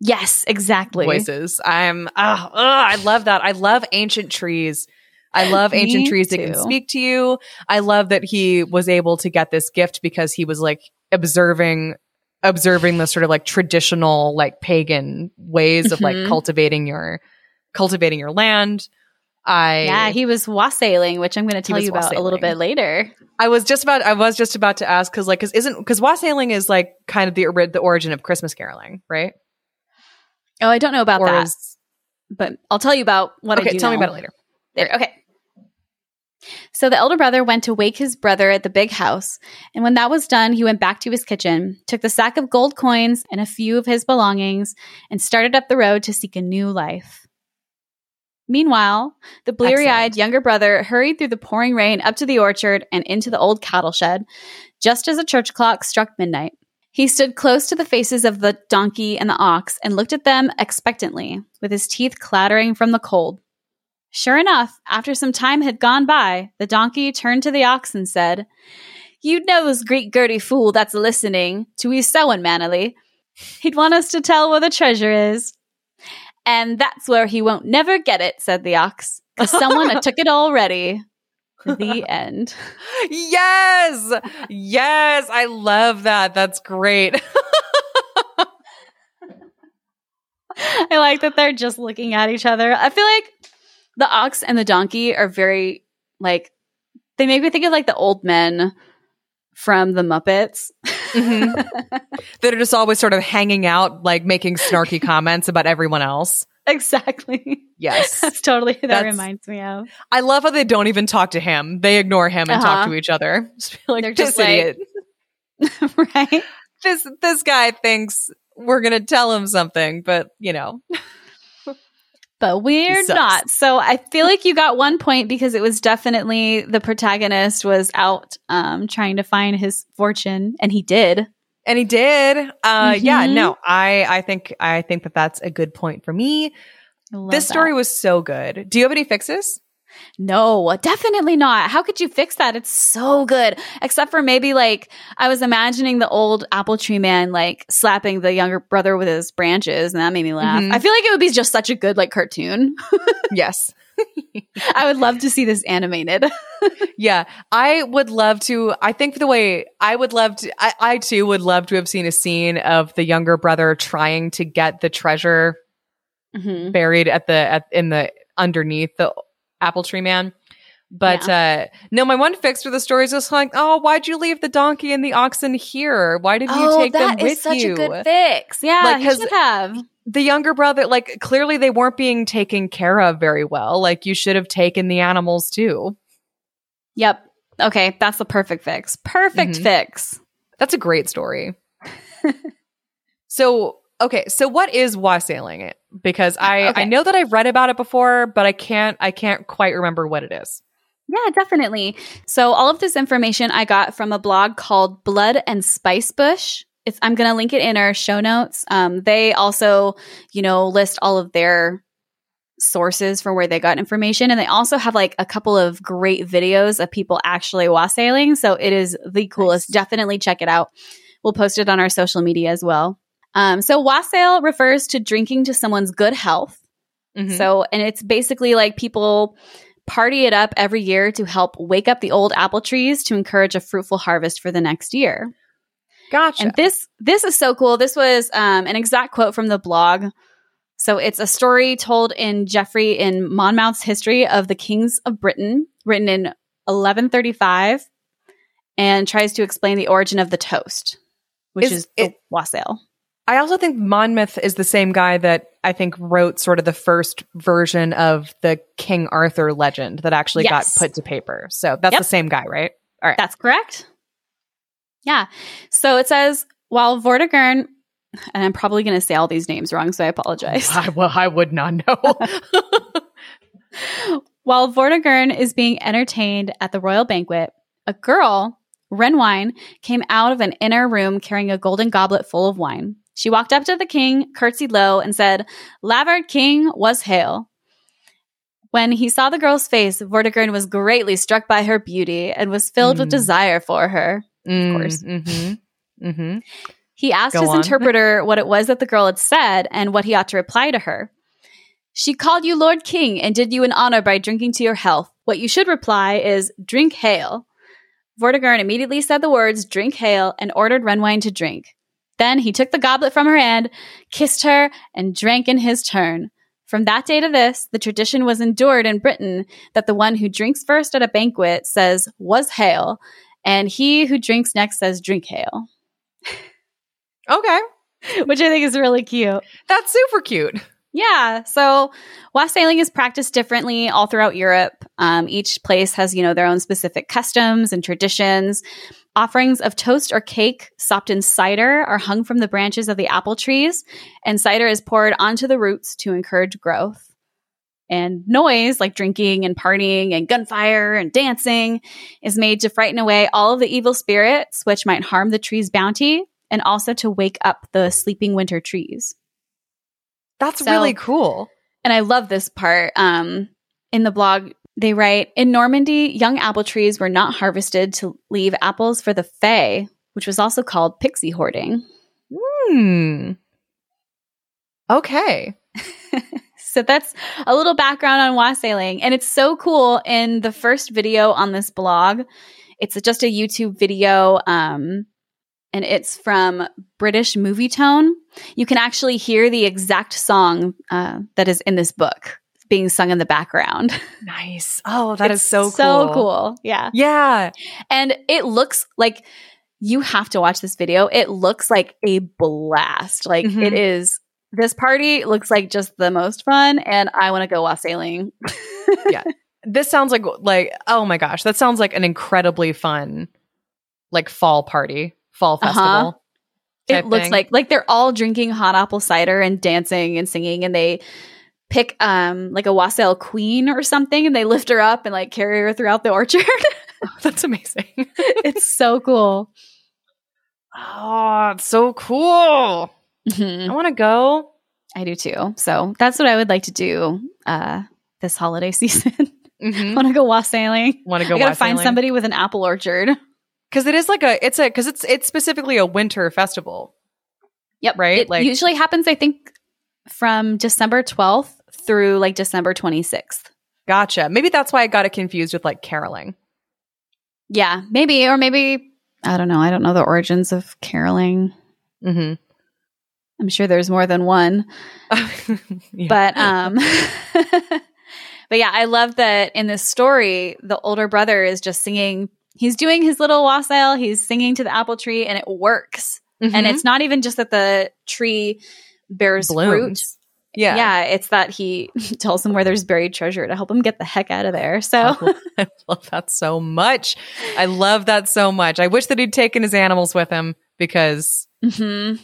Yes, exactly. voices. I'm ah, I love that. I love ancient trees. I love Me ancient trees that can speak to you. I love that he was able to get this gift because he was like observing observing the sort of like traditional like pagan ways of like Mhm. cultivating your cultivating your land. I Yeah, he was wassailing, which I'm going to tell you about a little bit later. I was just about I was just about to ask cuz like cuz isn't cuz wassailing is like kind of the the origin of Christmas caroling, right? Oh, I don't know about Or that, is- but I'll tell you about what I okay, do tell me about it later. There, okay. So the elder brother went to wake his brother at the big house, and when that was done, he went back to his kitchen, took the sack of gold coins and a few of his belongings, and started up the road to seek a new life. Meanwhile, the bleary eyed younger brother hurried through the pouring rain up to the orchard and into the old cattle shed, just as a church clock struck midnight. He stood close to the faces of the donkey and the ox and looked at them expectantly, with his teeth clattering from the cold. Sure enough, after some time had gone by, the donkey turned to the ox and said, You knows, Greek Gertie fool that's listening to his sewing manily. He'd want us to tell where the treasure is. And that's where he won't never get it, said the ox, because someone took it already. The end. Yes. Yes. I love that. That's great. I like that they're just looking at each other. I feel like the ox and the donkey are very like they make me think of like the old men from the Muppets. Mhm. that are just always sort of hanging out, like making snarky comments about everyone else. exactly. Yes. That's totally that That's- reminds me of. I love how they don't even talk to him. They ignore him and talk Uh-huh. to each other. Just be like, They're just like- idiot. right? This this guy thinks we're gonna tell him something, but you know. But we're not. So I feel like you got one point because it was definitely the protagonist was out um, trying to find his fortune, and he did. And he did. Uh yeah, Mhm. no. I I think I think that that's a good point for me. This that. story was so good. Do you have any fixes? No, definitely not. How could you fix that? It's so good. Except for maybe like I was imagining the old apple tree man like slapping the younger brother with his branches, and that made me laugh. Mhm. I feel like it would be just such a good like cartoon. yes. I would love to see this animated. Yeah, I would love to. I think the way I would love to, I, I too would love to have seen a scene of the younger brother trying to get the treasure Mhm. buried at the at in the underneath the apple tree man. But uh no, my one fix for the story is just like, oh, why'd you leave the donkey and the oxen here? Why didn't you take them with Oh, such you? a good fix. Yeah, Like, he should have. the younger brother, like clearly they weren't being taken care of very well. Like you should have taken the animals too. Yep. Okay, that's the perfect fix. Perfect Mhm. fix. That's a great story. so okay, so what is wassailing it? Because I Okay. I know that I've read about it before, but I can't I can't quite remember what it is. Yeah, definitely. So all of this information I got from a blog called Blood and Spice Bush. It's, I'm going to link it in our show notes. Um, they also, you know, list all of their sources for where they got information, and they also have like a couple of great videos of people actually wassailing. So it is the coolest. Definitely check it out. We'll post it on our social media as well. Um, so wassail refers to drinking to someone's good health. Mhm. So, and it's basically like people party it up every year to help wake up the old apple trees to encourage a fruitful harvest for the next year. gotcha. And this this is so cool. This was um, an exact quote from the blog. So it's a story told in Geoffrey in Monmouth's History of the Kings of Britain, written in 1135, and tries to explain the origin of the toast, which Is is, the it- wassail. I also think Monmouth is the same guy that I think wrote sort of the first version of the King Arthur legend that actually Yes. got put to paper. So that's Yep. the same guy, right? All right. That's correct. Yeah. So it says while Vortigern, and I'm probably going to say all these names wrong, so I apologize. I, well, I would not know. While Vortigern is being entertained at the royal banquet, a girl, Renwein, came out of an inner room carrying a golden goblet full of wine. She walked up to the king, curtsied low, and said, Lavard King was hail. When he saw the girl's face, Vortigern was greatly struck by her beauty and was filled with Mm. desire for her. Of course. Mm-hmm. Mm-hmm. He asked Go his on. interpreter what it was that the girl had said and what he ought to reply to her. She called you Lord King and did you an honor by drinking to your health. What you should reply is, Drink hail. Vortigern immediately said the words, Drink hail, and ordered Renwein to drink. Then he took the goblet from her hand, kissed her, and drank in his turn. From that day to this, the tradition was endured in Britain that the one who drinks first at a banquet says, Was hail, and he who drinks next says, Drink hail Okay. which I think is really cute. That's super cute. Yeah. So wassailing is practiced differently all throughout Europe. Um, each place has, you know, their own specific customs and traditions. Offerings of toast or cake sopped in cider are hung from the branches of the apple trees, and cider is poured onto the roots to encourage growth. And noise, like drinking and partying and gunfire and dancing, is made to frighten away all of the evil spirits which might harm the tree's bounty and also to wake up the sleeping winter trees. That's So- really cool. And I love this part. Um, in the blog, they write In Normandy, young apple trees were not harvested to leave apples for the Fae, which was also called pixie hoarding. Hmm. Okay. So that's a little background on wassailing. And it's so cool. In the first video on this blog, it's just a YouTube video. Um, and it's from British Movietone. You can actually hear the exact song uh, that is in this book being sung in the background. Nice. Oh, that is It's so cool. So cool. Yeah. Yeah. And it looks like you have to watch this video. It looks like a blast. Like Mhm. it is. This party looks like just the most fun, and I want to go wassailing. Yeah. This sounds like like oh my gosh, that sounds like an incredibly fun like fall party, fall Uh-huh. festival. it looks thing. like like they're all drinking hot apple cider and dancing and singing, and they pick um like a wassail queen or something, and they lift her up and like carry her throughout the orchard. That's amazing. it's so cool. oh, it's so cool. Mhm. I want to go. I do too. So that's what I would like to do uh this holiday season. I Mm-hmm. want to go wassailing. Want to go I gotta find somebody with an apple orchard. because it is like a it's a because it's it's specifically a winter festival. Yep. Right? It Like- usually happens, I think, from December 12th through like December 26th. Gotcha. Maybe that's why I got it confused with like caroling. Yeah, maybe, or maybe, I don't know. I don't know the origins of caroling. Mm-hmm. I'm sure there's more than one. But, um, but yeah, I love that in this story, the older brother is just singing. He's doing his little wassail. He's singing to the apple tree and it works. Mm-hmm. And it's not even just that the tree bears fruit. Yeah. Yeah, it's that he tells him where there's buried treasure to help him get the heck out of there. So I love that so much. I love that so much. I wish that he'd taken his animals with him because Mhm.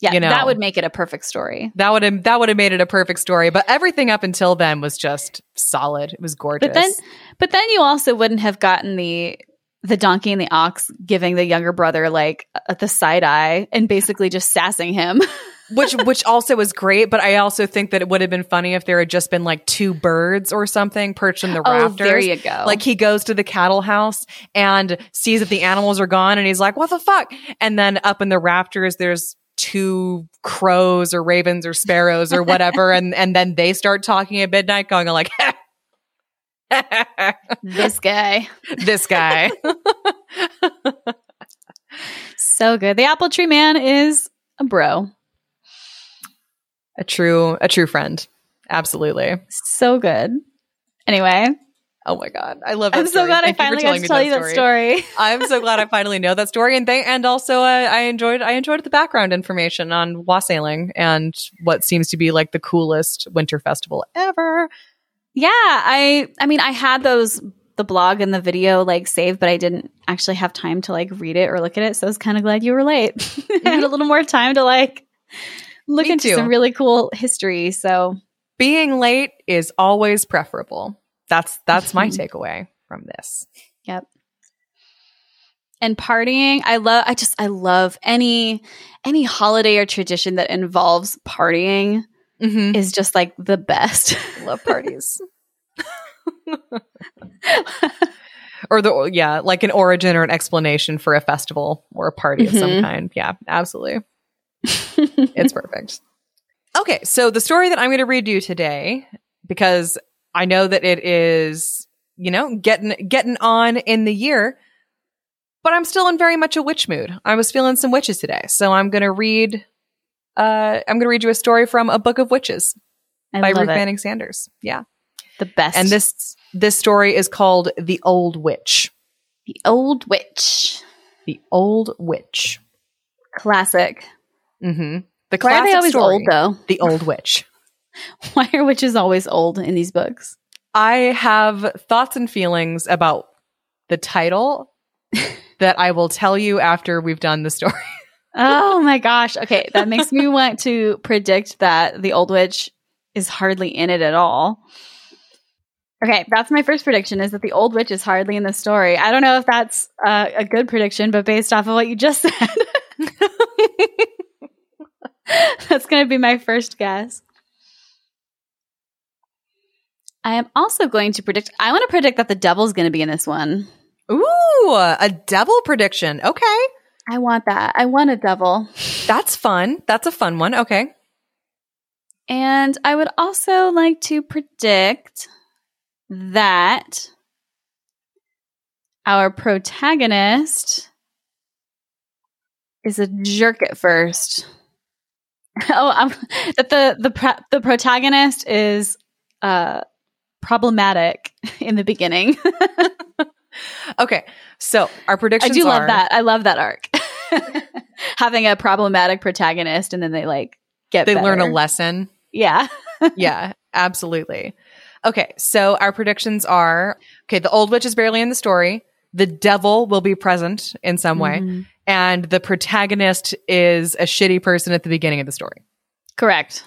Yeah, You know. that would make it a perfect story. That would have that would have made it a perfect story. But everything up until then was just solid. It was gorgeous. But then, but then you also wouldn't have gotten the the donkey and the ox giving the younger brother like the side eye and basically just sassing him. which which also was great. But I also think that it would have been funny if there had just been like two birds or something perched in the oh, rafters. there you go. Like he goes to the cattle house and sees that the animals are gone and he's like, what the fuck? And then up in the rafters, there's two crows or ravens or sparrows or whatever. and, and then they start talking at midnight going like, this guy, this guy. so good. The apple tree man is a bro. A true, a true friend. Absolutely. So good. Anyway, Oh my God. I love that I'm so story. glad Thank I finally got to tell you that story. I'm so glad I finally know that story, and th- and also uh, I enjoyed I enjoyed the background information on wassailing and what seems to be like the coolest winter festival ever. Yeah, I I mean I had those the blog and the video like saved, but I didn't actually have time to like read it or look at it. So I was kind of glad you were late. I had a little more time to like look Me into too. some really cool history. So Being late is always preferable. That's that's my takeaway from this. Yep. And partying, I love I just I love any any holiday or tradition that involves partying Mm-hmm. is just like the best. Love parties. or the yeah, like an origin or an explanation for a festival or a party of some Mhm. kind. Yeah, absolutely. It's perfect. Okay, so the story that I'm going to read you today, because I know that it is, you know, getting getting on in the year, but I'm still in very much a witch mood. I was feeling some witches today, so I'm going to read. Uh, I'm going to read you a story from a book of witches I by Ruth it. Manning Sanders. Yeah, The best. and this this story is called "The Old Witch." the old witch. The Old Witch. Classic. Mm-hmm. The Why are they classic always story, old though? The Old Witch. Why are witches always old in these books? I have thoughts and feelings about the title that I will tell you after we've done the story. Oh my gosh. Okay, that makes me want to predict that the old witch is hardly in it at all. Okay, that's my first prediction is that the old witch is hardly in the story. I don't know if that's uh, a good prediction, but based off of what you just said, that's going to be my first guess. I am also going to predict, I want to predict that the devil's going to be in this one. Ooh, a devil prediction. Okay. I want that. I want a devil. That's fun. That's a fun one. Okay. And I would also like to predict that our protagonist is a jerk at first. oh, um, that the the pro- the protagonist is uh problematic in the beginning. Okay. So our predictions. I do love that. I love that arc. Having a problematic protagonist and then they like get They learn a lesson. Yeah. yeah, absolutely. Okay, so our predictions are okay, the old witch is barely in the story. The devil will be present in some way. Mhm. And the protagonist is a shitty person at the beginning of the story. Correct.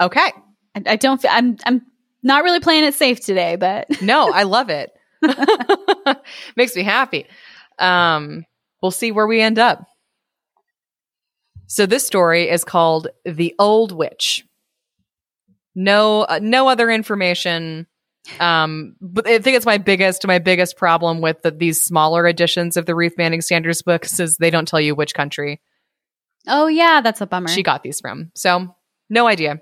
Okay. I, I don't. Feel, I'm. I'm not really playing it safe today, but No, I love it. Makes me happy. Um, we'll see where we end up. So this story is called "The Old Witch." No, uh, no other information. Um, but I think it's my biggest, my biggest problem with the, these smaller editions of the Ruth Manning Sanders books is they don't tell you which country oh yeah, that's a bummer. she got these from. So, no idea.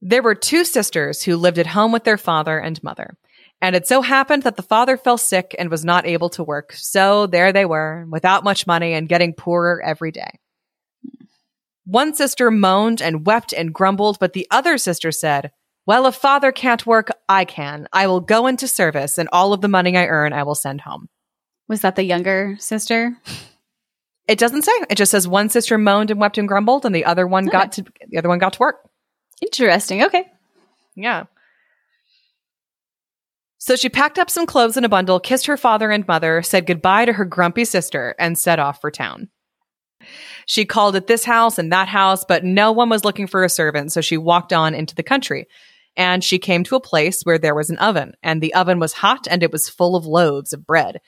There were two sisters who lived at home with their father and mother. And it so happened that the father fell sick and was not able to work. So there they were, without much money and getting poorer every day. One sister moaned and wept and grumbled, but the other sister said, Well, if father can't work, I can. I will go into service, and all of the money I earn, I will send home. Was that the younger sister? It doesn't say. It just says one sister moaned and wept and grumbled, and the other one got to the other one got to work. Interesting. Okay. Yeah. So she packed up some clothes in a bundle, kissed her father and mother, said goodbye to her grumpy sister, and set off for town. She called at this house and that house, but no one was looking for a servant. So she walked on into the country and she came to a place where there was an oven and the oven was hot and it was full of loaves of bread.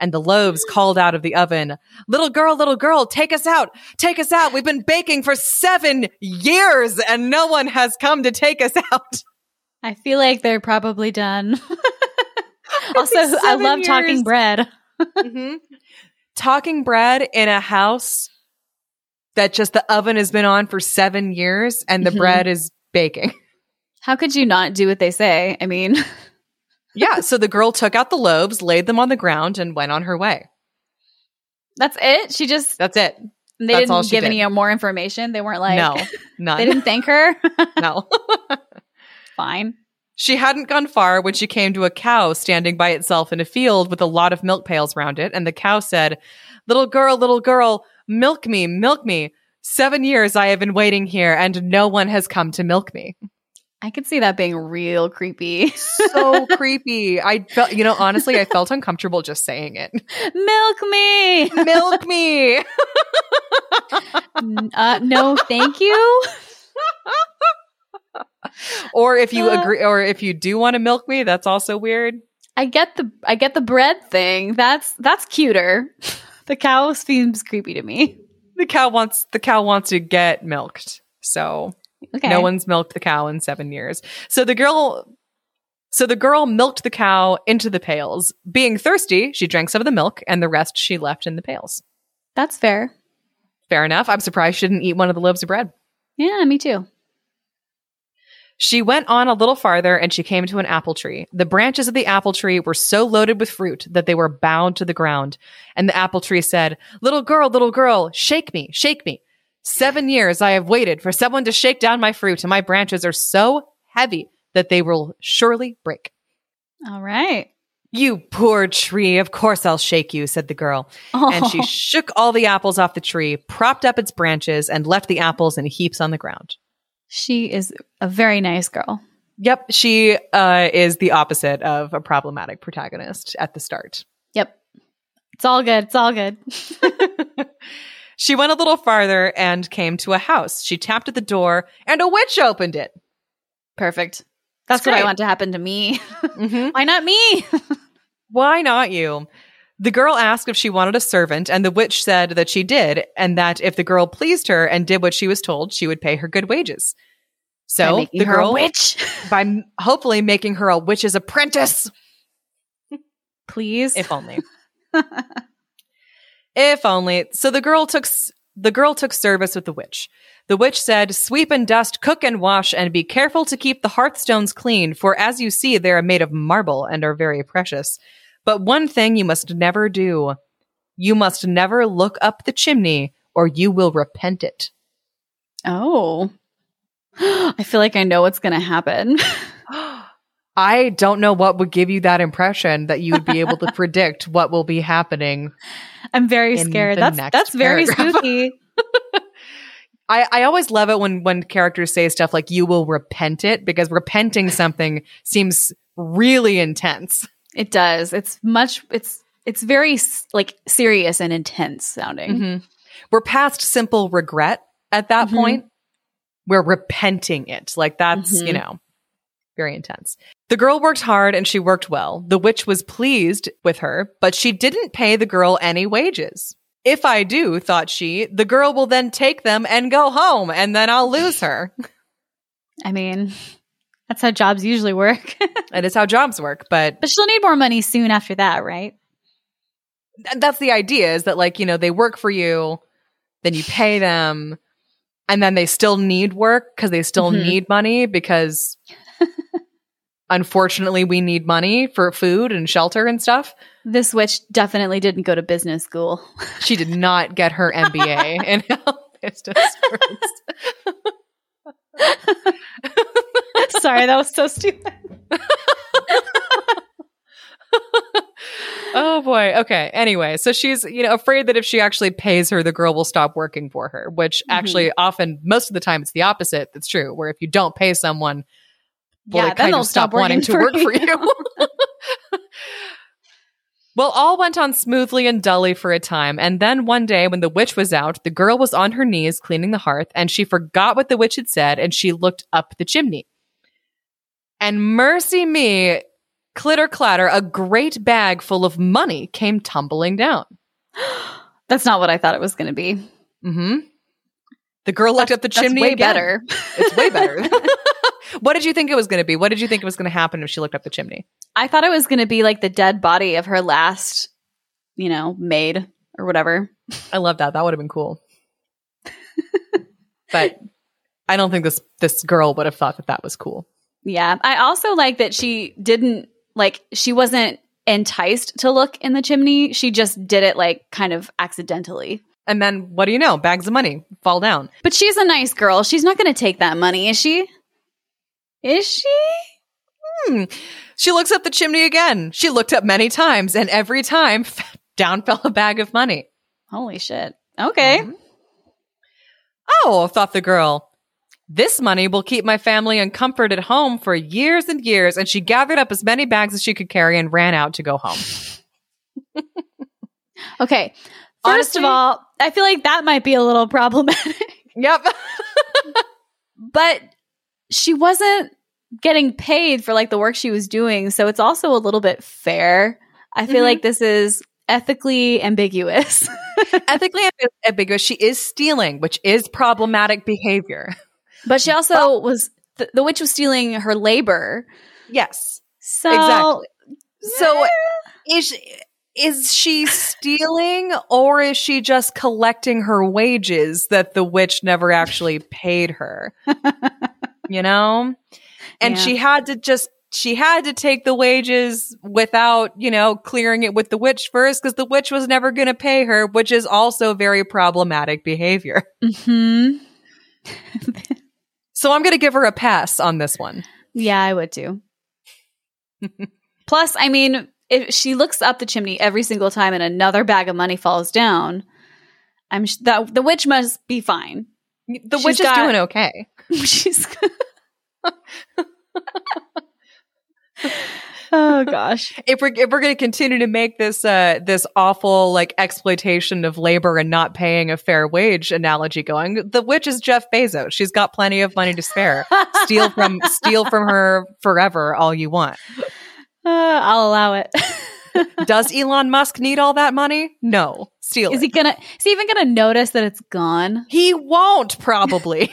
And the loaves called out of the oven, little girl, little girl, take us out, take us out. We've been baking for seven years and no one has come to take us out. I feel like they're probably done. also, I love talking years. bread. Mhm. Talking bread in a house that just the oven has been on for seven years and the Mhm. bread is baking. How could you not do what they say? I mean, Yeah. So the girl took out the loaves, laid them on the ground, and went on her way. that's it. She just That's it. they that's didn't give did. any more information. They weren't like no, they didn't thank her. no. Fine. she hadn't gone far when she came to a cow standing by itself in a field with a lot of milk pails round it. And the cow said, Little girl, little girl, milk me, milk me. Seven years I have been waiting here, and no one has come to milk me. I could see that being real creepy. so creepy. I felt, you know, honestly, I felt uncomfortable just saying it. Milk me. Milk me. Uh, no, thank you. or if you Uh. agree, or if you do want to milk me, that's also weird. I get the I get the bread thing. That's that's cuter. The cow seems creepy to me. The cow wants the cow wants to get milked. So Okay. no one's milked the cow in seven years. So the girl, so the girl milked the cow into the pails. Being thirsty, she drank some of the milk, and the rest she left in the pails. That's fair. Fair enough. I'm surprised she didn't eat one of the loaves of bread. Yeah, me too. She went on a little farther and she came to an apple tree. The branches of the apple tree were so loaded with fruit that they were bound to the ground. And the apple tree said, Little girl, little girl, shake me, shake me. Seven years I have waited for someone to shake down my fruit, and my branches are so heavy that they will surely break. All right. You poor tree, of course I'll shake you, said the girl. And she Oh, shook all the apples off the tree, propped up its branches, and left the apples in heaps on the ground. she is a very nice girl. Yep, she uh, is the opposite of a problematic protagonist at the start. Yep. It's all good. It's all good. She went a little farther and came to a house. She tapped at the door, and a witch opened it. Perfect. That's It's what I want to happen to me. Mhm. Why not me? Why not you? The girl asked if she wanted a servant, and the witch said that she did, and that if the girl pleased her and did what she was told, she would pay her good wages. So the girl, witch. by hopefully making her a witch's apprentice, Please. if only. If only. So the girl took the girl took service with the witch. The witch said, "Sweep and dust, cook and wash, and be careful to keep the hearthstones clean, for as you see, they are made of marble and are very precious. But one thing you must never do: you must never look up the chimney, or you will repent it." oh. I feel like I know what's going to happen. I don't know what would give you that impression that you would be able to predict what will be happening. I'm very scared. That's that's very paragraph. spooky. I, I always love it when when characters say stuff like you will repent it because repenting something seems really intense. It does. It's much. It's it's very like serious and intense sounding. Mhm. We're past simple regret at that Mhm. point. We're repenting it. Like that's, you Mhm. know, very intense. The girl worked hard and she worked well. The witch was pleased with her, but she didn't pay the girl any wages. If I do, thought she, the girl will then take them and go home and then I'll lose her. I mean, that's how jobs usually work. that is how jobs work, but but she'll need more money soon after that, right? that's the idea is that like you know they work for you then you pay them and then they still need work because they still Mhm. need money because unfortunately we need money for food and shelter and stuff This witch definitely didn't go to business school. she did not get her mba in how business. Sorry, that was so stupid. oh boy okay anyway so she's you know afraid that if she actually pays her the girl will stop working for her which Mhm. actually often most of the time it's the opposite that's true where if you don't pay someone well, Yeah, then they'll stop wanting to work for you Well, all went on smoothly and dully for a time, and then one day when the witch was out, the girl was on her knees cleaning the hearth, and she forgot what the witch had said, and she looked up the chimney. And mercy me, clitter clatter, a great bag full of money came tumbling down. That's not what I thought it was going to be. Mm-hmm. The girl looked up the That's chimney way again. better. It's way better. what did you think it was going to be? What did you think it was going to happen if she looked up the chimney? I thought it was going to be like the dead body of her last, you know, maid or whatever. I love that. That would have been cool. but I don't think this this girl would have thought that that was cool. Yeah. I also like that she didn't, like, she wasn't enticed to look in the chimney. She just did it, like, kind of accidentally. And then what do you know? Bags of money fall down. But she's a nice girl. She's not going to take that money, is she? Is she? Hmm. She looks up the chimney again. She looked up many times, and every time down fell a bag of money. Holy shit. Okay. Mhm. Oh, thought the girl. This money will keep my family in comfort at home for years and years. And she gathered up as many bags as she could carry and ran out to go home. Okay. First Honestly- of all, I feel like that might be a little problematic, Yep. but she wasn't getting paid for like the work she was doing. So it's also a little bit fair. I feel Mhm. like this is ethically ambiguous. Ethically amb- ambiguous. She is stealing, which is problematic behavior. but she also was, the, the witch was stealing her labor. Yes. So, Exactly. So is is she stealing or is she just collecting her wages that the witch never actually paid her? you know? And Yeah. she had to just she had to take the wages without, you know, clearing it with the witch first because the witch was never going to pay her, which is also very problematic behavior. hmm So I'm going to give her a pass on this one. Yeah, I would too. Plus, I mean, if she looks up the chimney every single time and another bag of money falls down, I'm sh- that the witch must be fine. The She's witch got- is doing okay. She's. Oh gosh. if we're if we're going to continue to make this uh this awful like exploitation of labor and not paying a fair wage analogy going, the witch is Jeff Bezos. She's got plenty of money to spare. steal from steal from her forever all you want. Uh, I'll allow it. Does Elon Musk need all that money? No. Steal is it. he gonna? Is he even gonna notice that it's gone? He won't probably.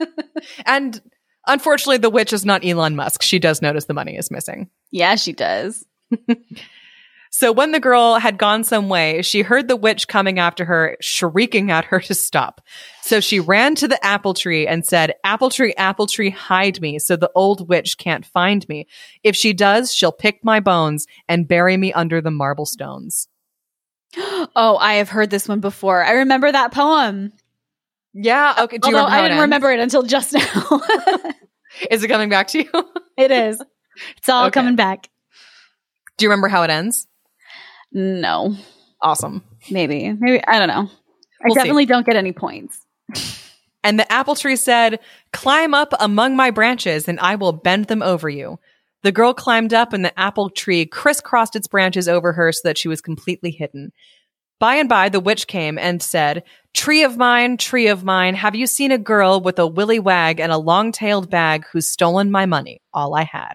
and unfortunately the witch is not Elon Musk. She does notice the money is missing. Yeah, she does. So when the girl had gone some way, she heard the witch coming after her, shrieking at her to stop. So she ran to the apple tree and said, Apple tree, apple tree, hide me so the old witch can't find me. If she does, she'll pick my bones and bury me under the marble stones. Oh, I have heard this one before. I remember that poem. Yeah. Okay. Do Although I didn't ends? remember it until just now. Is it coming back to you? it is. It's all Okay. coming back. Do you remember how it ends? No, Awesome. maybe, maybe I don't know. I We'll see. definitely don't get any points. And the apple tree said, Climb up among my branches, and I will bend them over you. The girl climbed up, and the apple tree crisscrossed its branches over her so that she was completely hidden. By and by, the witch came and said, Tree of mine, tree of mine, have you seen a girl with a willy wag and a long tailed bag who's stolen my money, all I had?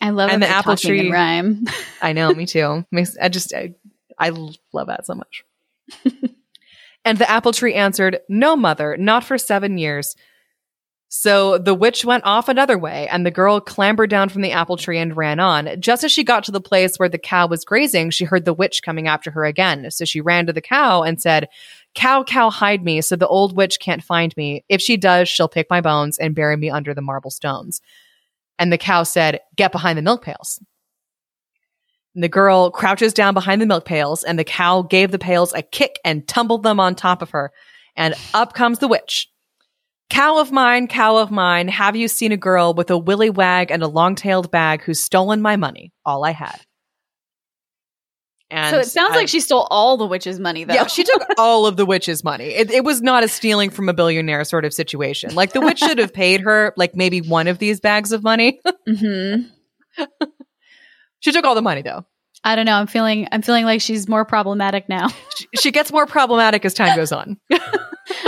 I love And the apple tree- rhyme. I know, me too. Makes I just I, I love that so much. and the apple tree answered, "No, mother, not for 7 years." So the witch went off another way, and the girl clambered down from the apple tree and ran on. Just as she got to the place where the cow was grazing, she heard the witch coming after her again. So she ran to the cow and said, Cow, cow, hide me so the old witch can't find me. If she does, she'll pick my bones and bury me under the marble stones. And the cow said, Get behind the milk pails. And the girl crouches down behind the milk pails, and the cow gave the pails a kick and tumbled them on top of her. And up comes the witch. Cow of mine, cow of mine, have you seen a girl with a willy wag and a long tailed bag who's stolen my money, all I had? And so it sounds I- like she stole all the witch's money, though. yeah, she took all of the witch's money. It, it was not a stealing from a billionaire sort of situation. Like the witch should have paid her like maybe one of these bags of money. hmm she took all the money though. I don't know. I'm feeling I'm feeling like she's more problematic now. She, she gets more problematic as time goes on.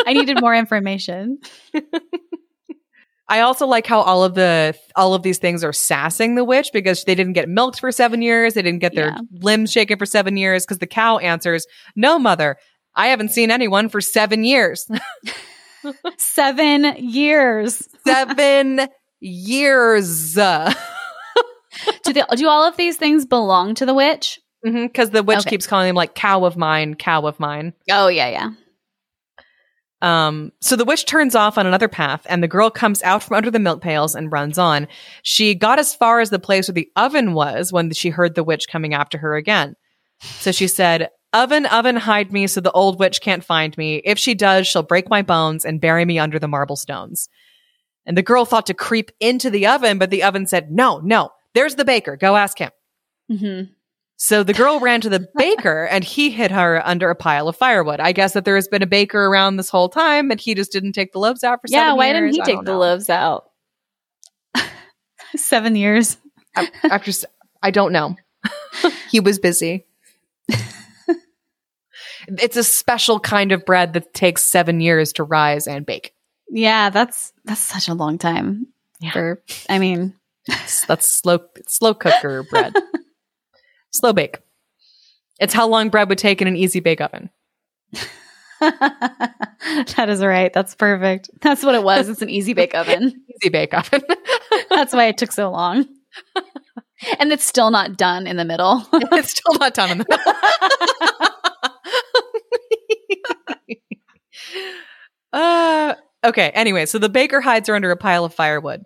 I needed more information. I also like how all of the all of these things are sassing the witch because they didn't get milked for seven years, they didn't get their Yeah. limbs shaken for seven years. Because the cow answers, "No, mother, I haven't seen anyone for seven years. Seven years. seven years." Do they, do all of these things belong to the witch? Because the witch Okay. keeps calling him like cow of mine, cow of mine. Oh yeah, yeah. Um, so the witch turns off on another path, and the girl comes out from under the milk pails and runs on. She got as far as the place where the oven was when she heard the witch coming after her again. So she said, Oven, oven, hide me so the old witch can't find me. If she does, she'll break my bones and bury me under the marble stones. And the girl thought to creep into the oven, but the oven said, No, no, there's the baker. Go ask him. hmm So the girl ran to the baker and he hid her under a pile of firewood. I guess that there has been a baker around this whole time and he just didn't take the loaves out for Yeah. Why didn't he I take the loaves out? Seven years. I- After, I don't know. he was busy. it's a special kind of bread that takes seven years to rise and bake. Yeah, that's that's such a long time. Yeah. For I mean, That's, slow, slow cooker bread. slow bake. It's how long bread would take in an easy bake oven. that is right. That's perfect. That's what it was. It's an easy bake oven. Easy bake oven. That's why it took so long. And it's still not done in the middle. it's still not done in the middle. uh, okay. Anyway, so the baker hides her under a pile of firewood.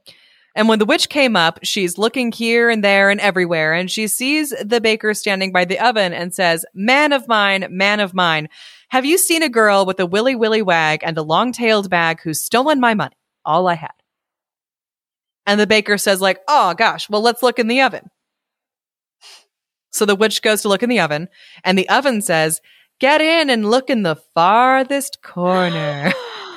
And when the witch came up, she's looking here and there and everywhere, and she sees the baker standing by the oven and says, Man of mine, man of mine, have you seen a girl with a willy willy wag and a long tailed bag who's stolen my money? All I had. And the baker says, like, oh gosh, well, let's look in the oven. So the witch goes to look in the oven, and the oven says, Get in and look in the farthest corner.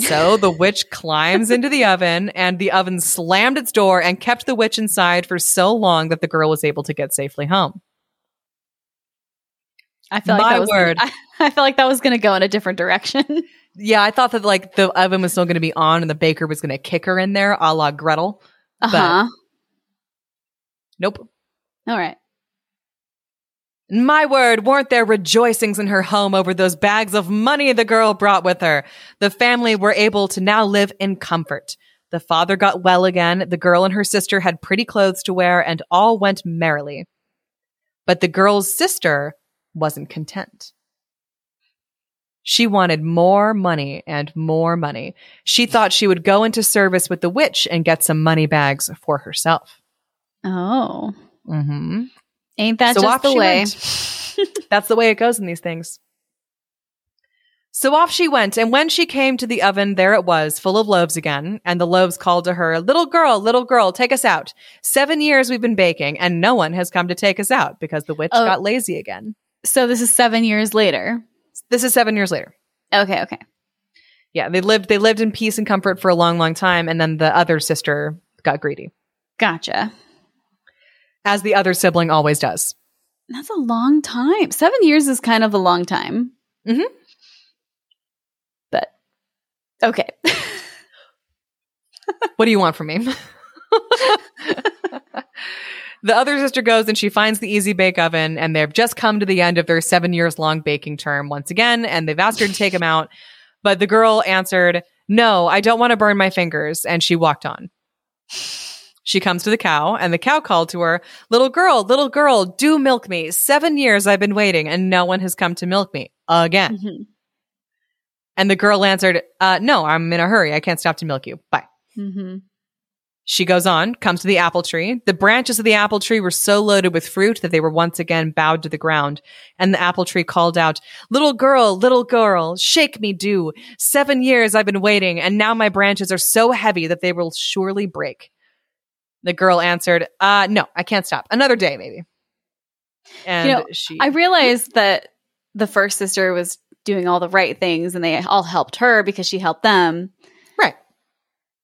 so the witch climbs into the oven, and the oven slammed its door and kept the witch inside for so long that the girl was able to get safely home. I feel like My that was word. I, I felt like that was going to go in a different direction. Yeah, I thought that like the oven was still going to be on and the baker was going to kick her in there, a la Gretel. Uh huh. Nope. All right. My word, weren't there rejoicings in her home over those bags of money the girl brought with her? The family were able to now live in comfort. The father got well again, the girl and her sister had pretty clothes to wear, and all went merrily. But the girl's sister wasn't content. She wanted more money and more money. She thought she would go into service with the witch and get some money bags for herself. Oh, Mm-hmm. Ain't that So just the way? That's the way it goes in these things. So off she went, and when she came to the oven, there it was, full of loaves again. And the loaves called to her, Little girl, little girl, take us out. Seven years we've been baking, and no one has come to take us out because the witch Oh. got lazy again. So this is seven years later. This is seven years later. Okay. Okay. Yeah, they lived they lived in peace and comfort for a long, long time, and then the other sister got greedy, Gotcha. As the other sibling always does. That's a long time. Seven years is kind of a long time. Mhm. But okay. What do you want from me? the other sister goes and she finds the easy bake oven, and they've just come to the end of their seven years long baking term once again, and they've asked her to take them out. But the girl answered, No, I don't want to burn my fingers. And she walked on. She comes to the cow, and the cow called to her, Little girl, little girl, do milk me. Seven years I've been waiting, and no one has come to milk me again. Mhm. And the girl answered, uh, No, I'm in a hurry. I can't stop to milk you. Bye. Mhm. She goes on, comes to the apple tree. The branches of the apple tree were so loaded with fruit that they were once again bowed to the ground. And the apple tree called out, Little girl, little girl, shake me do. Seven years I've been waiting, and now my branches are so heavy that they will surely break. The girl answered, uh, no, I can't stop. Another day, maybe. And You know, she, I realized that the first sister was doing all the right things and they all helped her because she helped them. right.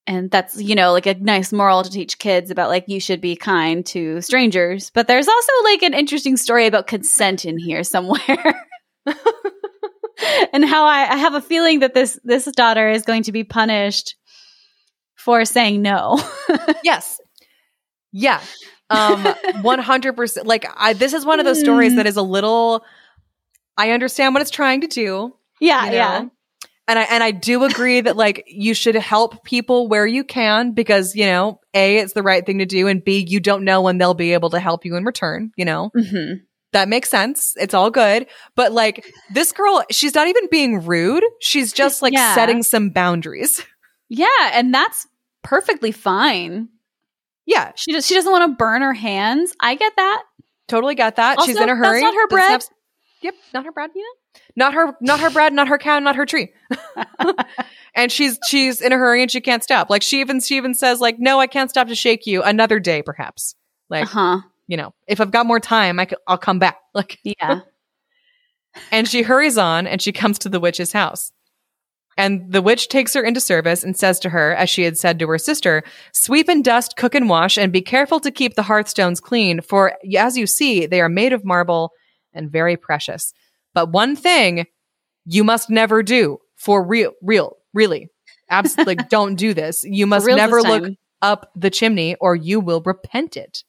and that's you know like a nice moral to teach kids about like you should be kind to strangers but there's also like an interesting story about consent in here somewhere and how I, I have a feeling that this this daughter is going to be punished for saying no yes yeah um 100% like I, this is one of those stories that is a little i understand what it's trying to do yeah you know? yeah and I and I do agree that like you should help people where you can because you know a it's the right thing to do and b you don't know when they'll be able to help you in return. You know hmm that makes sense. It's all good, but like this girl, she's not even being rude. She's just like Yeah. setting some boundaries. yeah and that's perfectly fine Yeah, she does, she doesn't want to burn her hands i get that totally got that. she's in a that's hurry. not her bread. snaps- Yep, not her bread. Not her, not her bread, not her cow, not her tree. and she's she's in a hurry and she can't stop. Like she even she even says like, no, I can't stop to shake you. Another day, perhaps. Like uh-huh you know, if I've got more time, I c- I'll come back. Like, yeah and she hurries on and she comes to the witch's house. And the witch takes her into service and says to her, as she had said to her sister, sweep and dust, cook and wash, and be careful to keep the hearthstones clean, for as you see, they are made of marble and very precious. But one thing you must never do for real, real, really. Absolutely don't do this. You must never look up the chimney or you will repent it.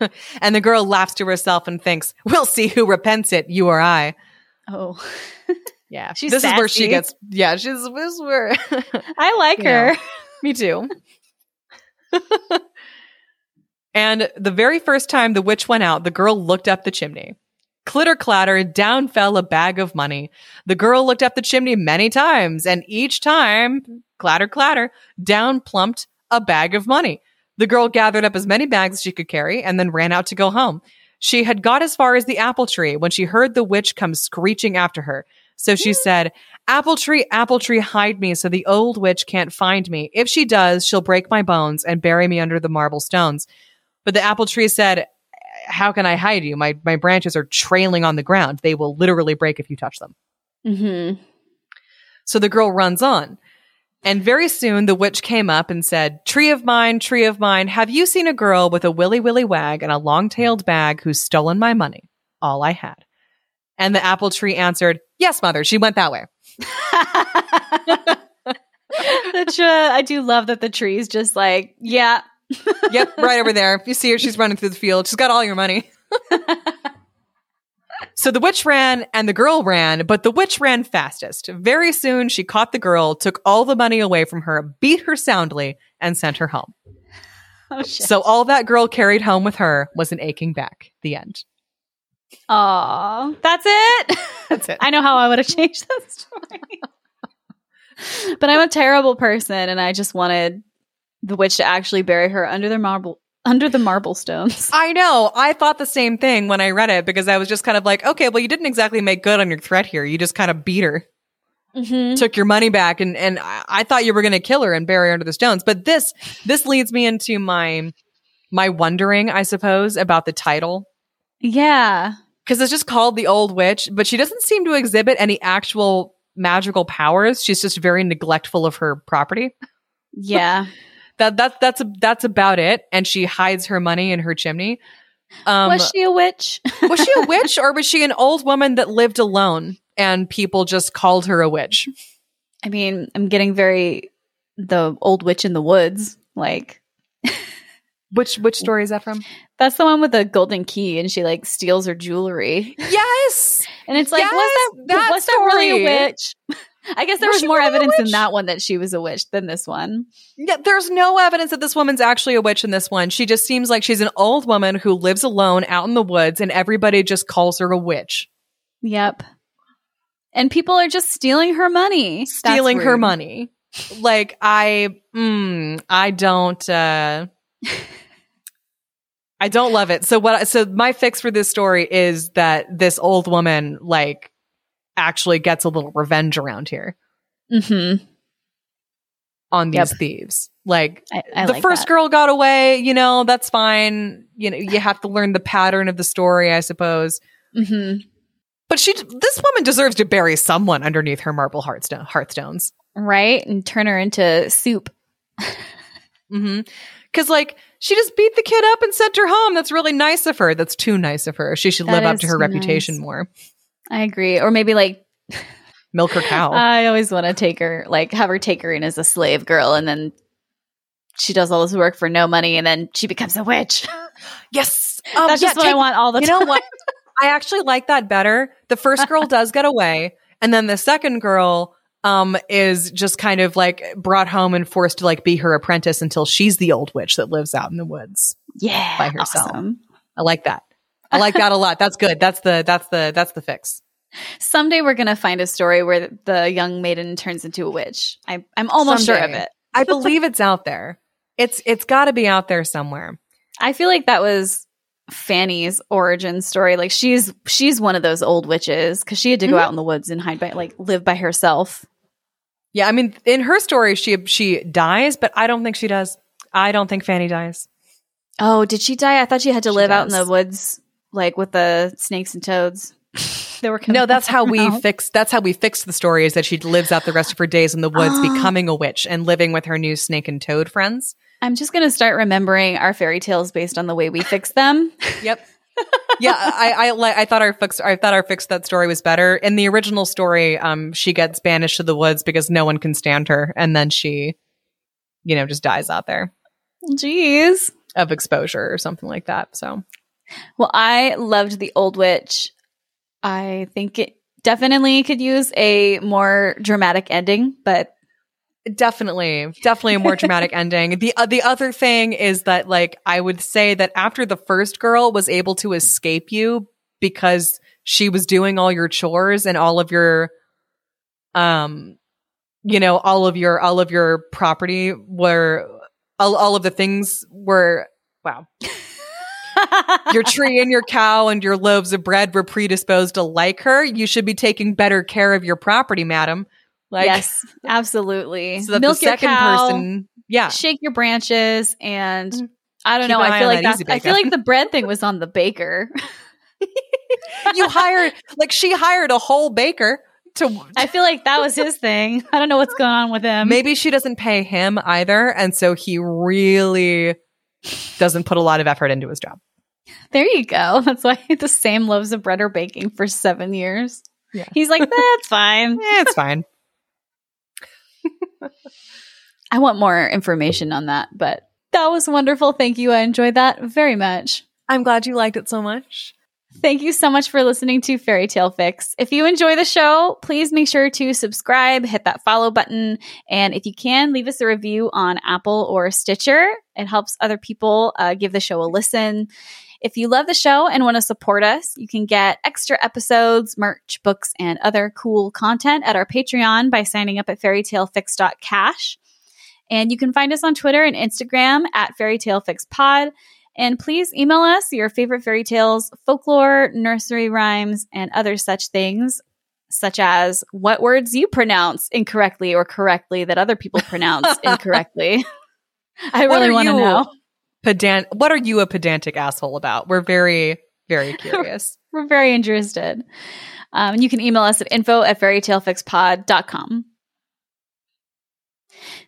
and the girl laughs to herself and thinks, We'll see who repents it, you or I. oh Yeah. She's this is where she gets yeah, she's this is where i like her me too. and the very first time the witch went out, the girl looked up the chimney. Clitter clatter, down fell a bag of money. The girl looked up the chimney many times, and each time, clatter clatter, down plumped a bag of money. The girl gathered up as many bags as she could carry and then ran out to go home. She had got as far as the apple tree when she heard the witch come screeching after her. So she said, Apple tree, apple tree, hide me so the old witch can't find me. If she does, she'll break my bones and bury me under the marble stones. But the apple tree said, How can I hide you? My, my branches are trailing on the ground. They will literally break if you touch them. mm-hmm. So the girl runs on. And very soon the witch came up and said, Tree of mine, tree of mine, have you seen a girl with a willy willy wag and a long tailed bag who's stolen my money? All I had. And the apple tree answered, Yes, mother, she went that way. I do love that the tree's just like, yeah. Yep, right over there. You see her, she's running through the field. She's got all your money. so the witch ran and the girl ran, but the witch ran fastest. Very soon, she caught the girl, took all the money away from her, beat her soundly, and sent her home. Oh shit. So all that girl carried home with her was an aching back. The end. Aw, that's it. That's it. I know how I would have changed that story. but I'm a terrible person, and I just wanted the witch to actually bury her under the marble under the marble stones. I know. I thought the same thing when I read it because I was just kind of like, okay, well, you didn't exactly make good on your threat here. You just kind of beat her. Mm-hmm. took your money back and and I, thought you were going to kill her and bury her under the stones but this this leads me into my my wondering i suppose about the title Yeah. Because it's just called the old witch but she doesn't seem to exhibit any actual magical powers she's just very neglectful of her property Yeah. that that that's that's about it and she hides her money in her chimney um was she a witch? was she a witch or was she an old woman that lived alone and people just called her a witch I mean, I'm getting very the old witch in the woods. Like which which story is that from that's the one with the golden key, and she like steals her jewelry. yes And it's like, Yes, was that that was that really a witch? I guess there Was was, more really evidence in that one that she was a witch than this one. Yeah, there's no evidence that this woman's actually a witch in this one. She just seems like she's an old woman who lives alone out in the woods and everybody just calls her a witch. Yep. And people are just stealing her money. Stealing her money. Like I mm, I don't uh I don't love it. So what so my fix for this story is that this old woman like actually gets a little revenge around here Mhm. on these Yep. thieves. Like I, I the like first that. girl got away, you know, that's fine. You know, you have to learn the pattern of the story, I suppose. Mhm. But she, this woman deserves to bury someone underneath her marble hearthstone, hearthstones. right? And turn her into soup. Mm-hmm. Because like she just beat the kid up and sent her home. That's really nice of her. That's too nice of her. She should That live up to her reputation nice. more. I agree. Or maybe like Milk her cow. I always want to take her, like have her take her in as a slave girl, and then she does all this work for no money, and then she becomes a witch. yes, um, That's yeah, just what I want all the You time. know what? I actually like that better. The first girl does get away, and then the second girl um is just kind of like brought home and forced to like be her apprentice until she's the old witch that lives out in the woods. Yeah, by herself. awesome. I like that. I like that a lot. That's good. That's the that's the that's the fix. Someday we're gonna find a story where the young maiden turns into a witch. I, I'm almost sure of it. I believe it's out there. It's it's got to be out there somewhere. I feel like that was Fanny's origin story. Like she's she's one of those old witches because she had to go Mhm. out in the woods and hide by like live by herself. Yeah, I mean, in her story, she she dies, but I don't think she does. I don't think Fanny dies. Oh, did she die? I thought she had to She live out in the woods, like with the snakes and toads. they were No, that's how we No. fix. That's how we fix the story. Is that she lives out the rest of her days in the woods, Oh. becoming a witch and living with her new snake and toad friends. I'm just gonna start remembering our fairy tales based on the way we fix them. Yep. Yeah, I I I thought our fix I thought our fix that story was better. In the original story, um, she gets banished to the woods because no one can stand her, and then she, you know, just dies out there Jeez. of exposure or something like that. So Well, I loved the old witch. I think it definitely could use a more dramatic ending, but definitely, definitely a more dramatic ending. The uh, the other thing is that like I would say that after the first girl was able to escape you because she was doing all your chores and all of your um you know all of your all of your property were all, all of the things were wow. Your tree and your cow and your loaves of bread were predisposed to like her. You should be taking better care of your property madam like yes, absolutely. so Milk the your cow, person yeah shake your branches, and Mhm. I don't Keep know. I feel like that that's, I feel like the bread thing was on the baker. you hired like she hired a whole baker to I feel like that was his thing. I don't know what's going on with him. maybe she doesn't pay him either and so he really doesn't put a lot of effort into his job There you go. That's why the same loaves of bread are baking for seven years. Yeah. He's like, that's fine. Eh, it's fine I want more information on that, but that was wonderful. Thank you. I enjoyed that very much. i'm glad you liked it so much Thank you so much for listening to Fairy Tale Fix. If you enjoy the show, please make sure to subscribe, hit that follow button, and if you can, leave us a review on Apple or Stitcher. It helps other people uh, give the show a listen. If you love the show and want to support us, you can get extra episodes, merch, books, and other cool content at our Patreon by signing up at fairytalefix.cash. And you can find us on Twitter and Instagram at fairytalefixpod. And please email us your favorite fairy tales, folklore, nursery rhymes, and other such things, such as what words you pronounce incorrectly or correctly that other people pronounce incorrectly. I really want to know. Pedant what are you a pedantic asshole about we're very very curious We're very interested. Um, and you can email us at info at fairytalefixpod.com.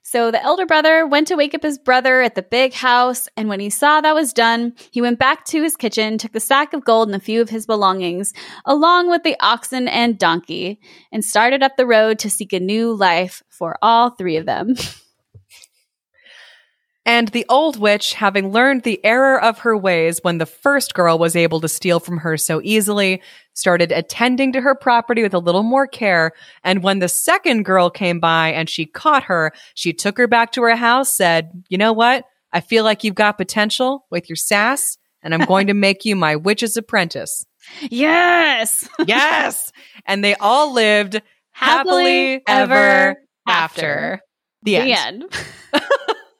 So the elder brother went to wake up his brother at the big house, and when he saw that was done, he went back to his kitchen, took the sack of gold and a few of his belongings, along with the oxen and donkey, and started up the road to seek a new life for all three of them. And the old witch, having learned the error of her ways when the first girl was able to steal from her so easily, started attending to her property with a little more care. And when the second girl came by and she caught her, she took her back to her house, said, You know what? I feel like you've got potential with your sass, and I'm going to make you my witch's apprentice. yes! Yes. and they all lived happily, Happily ever after. after. The end. The end.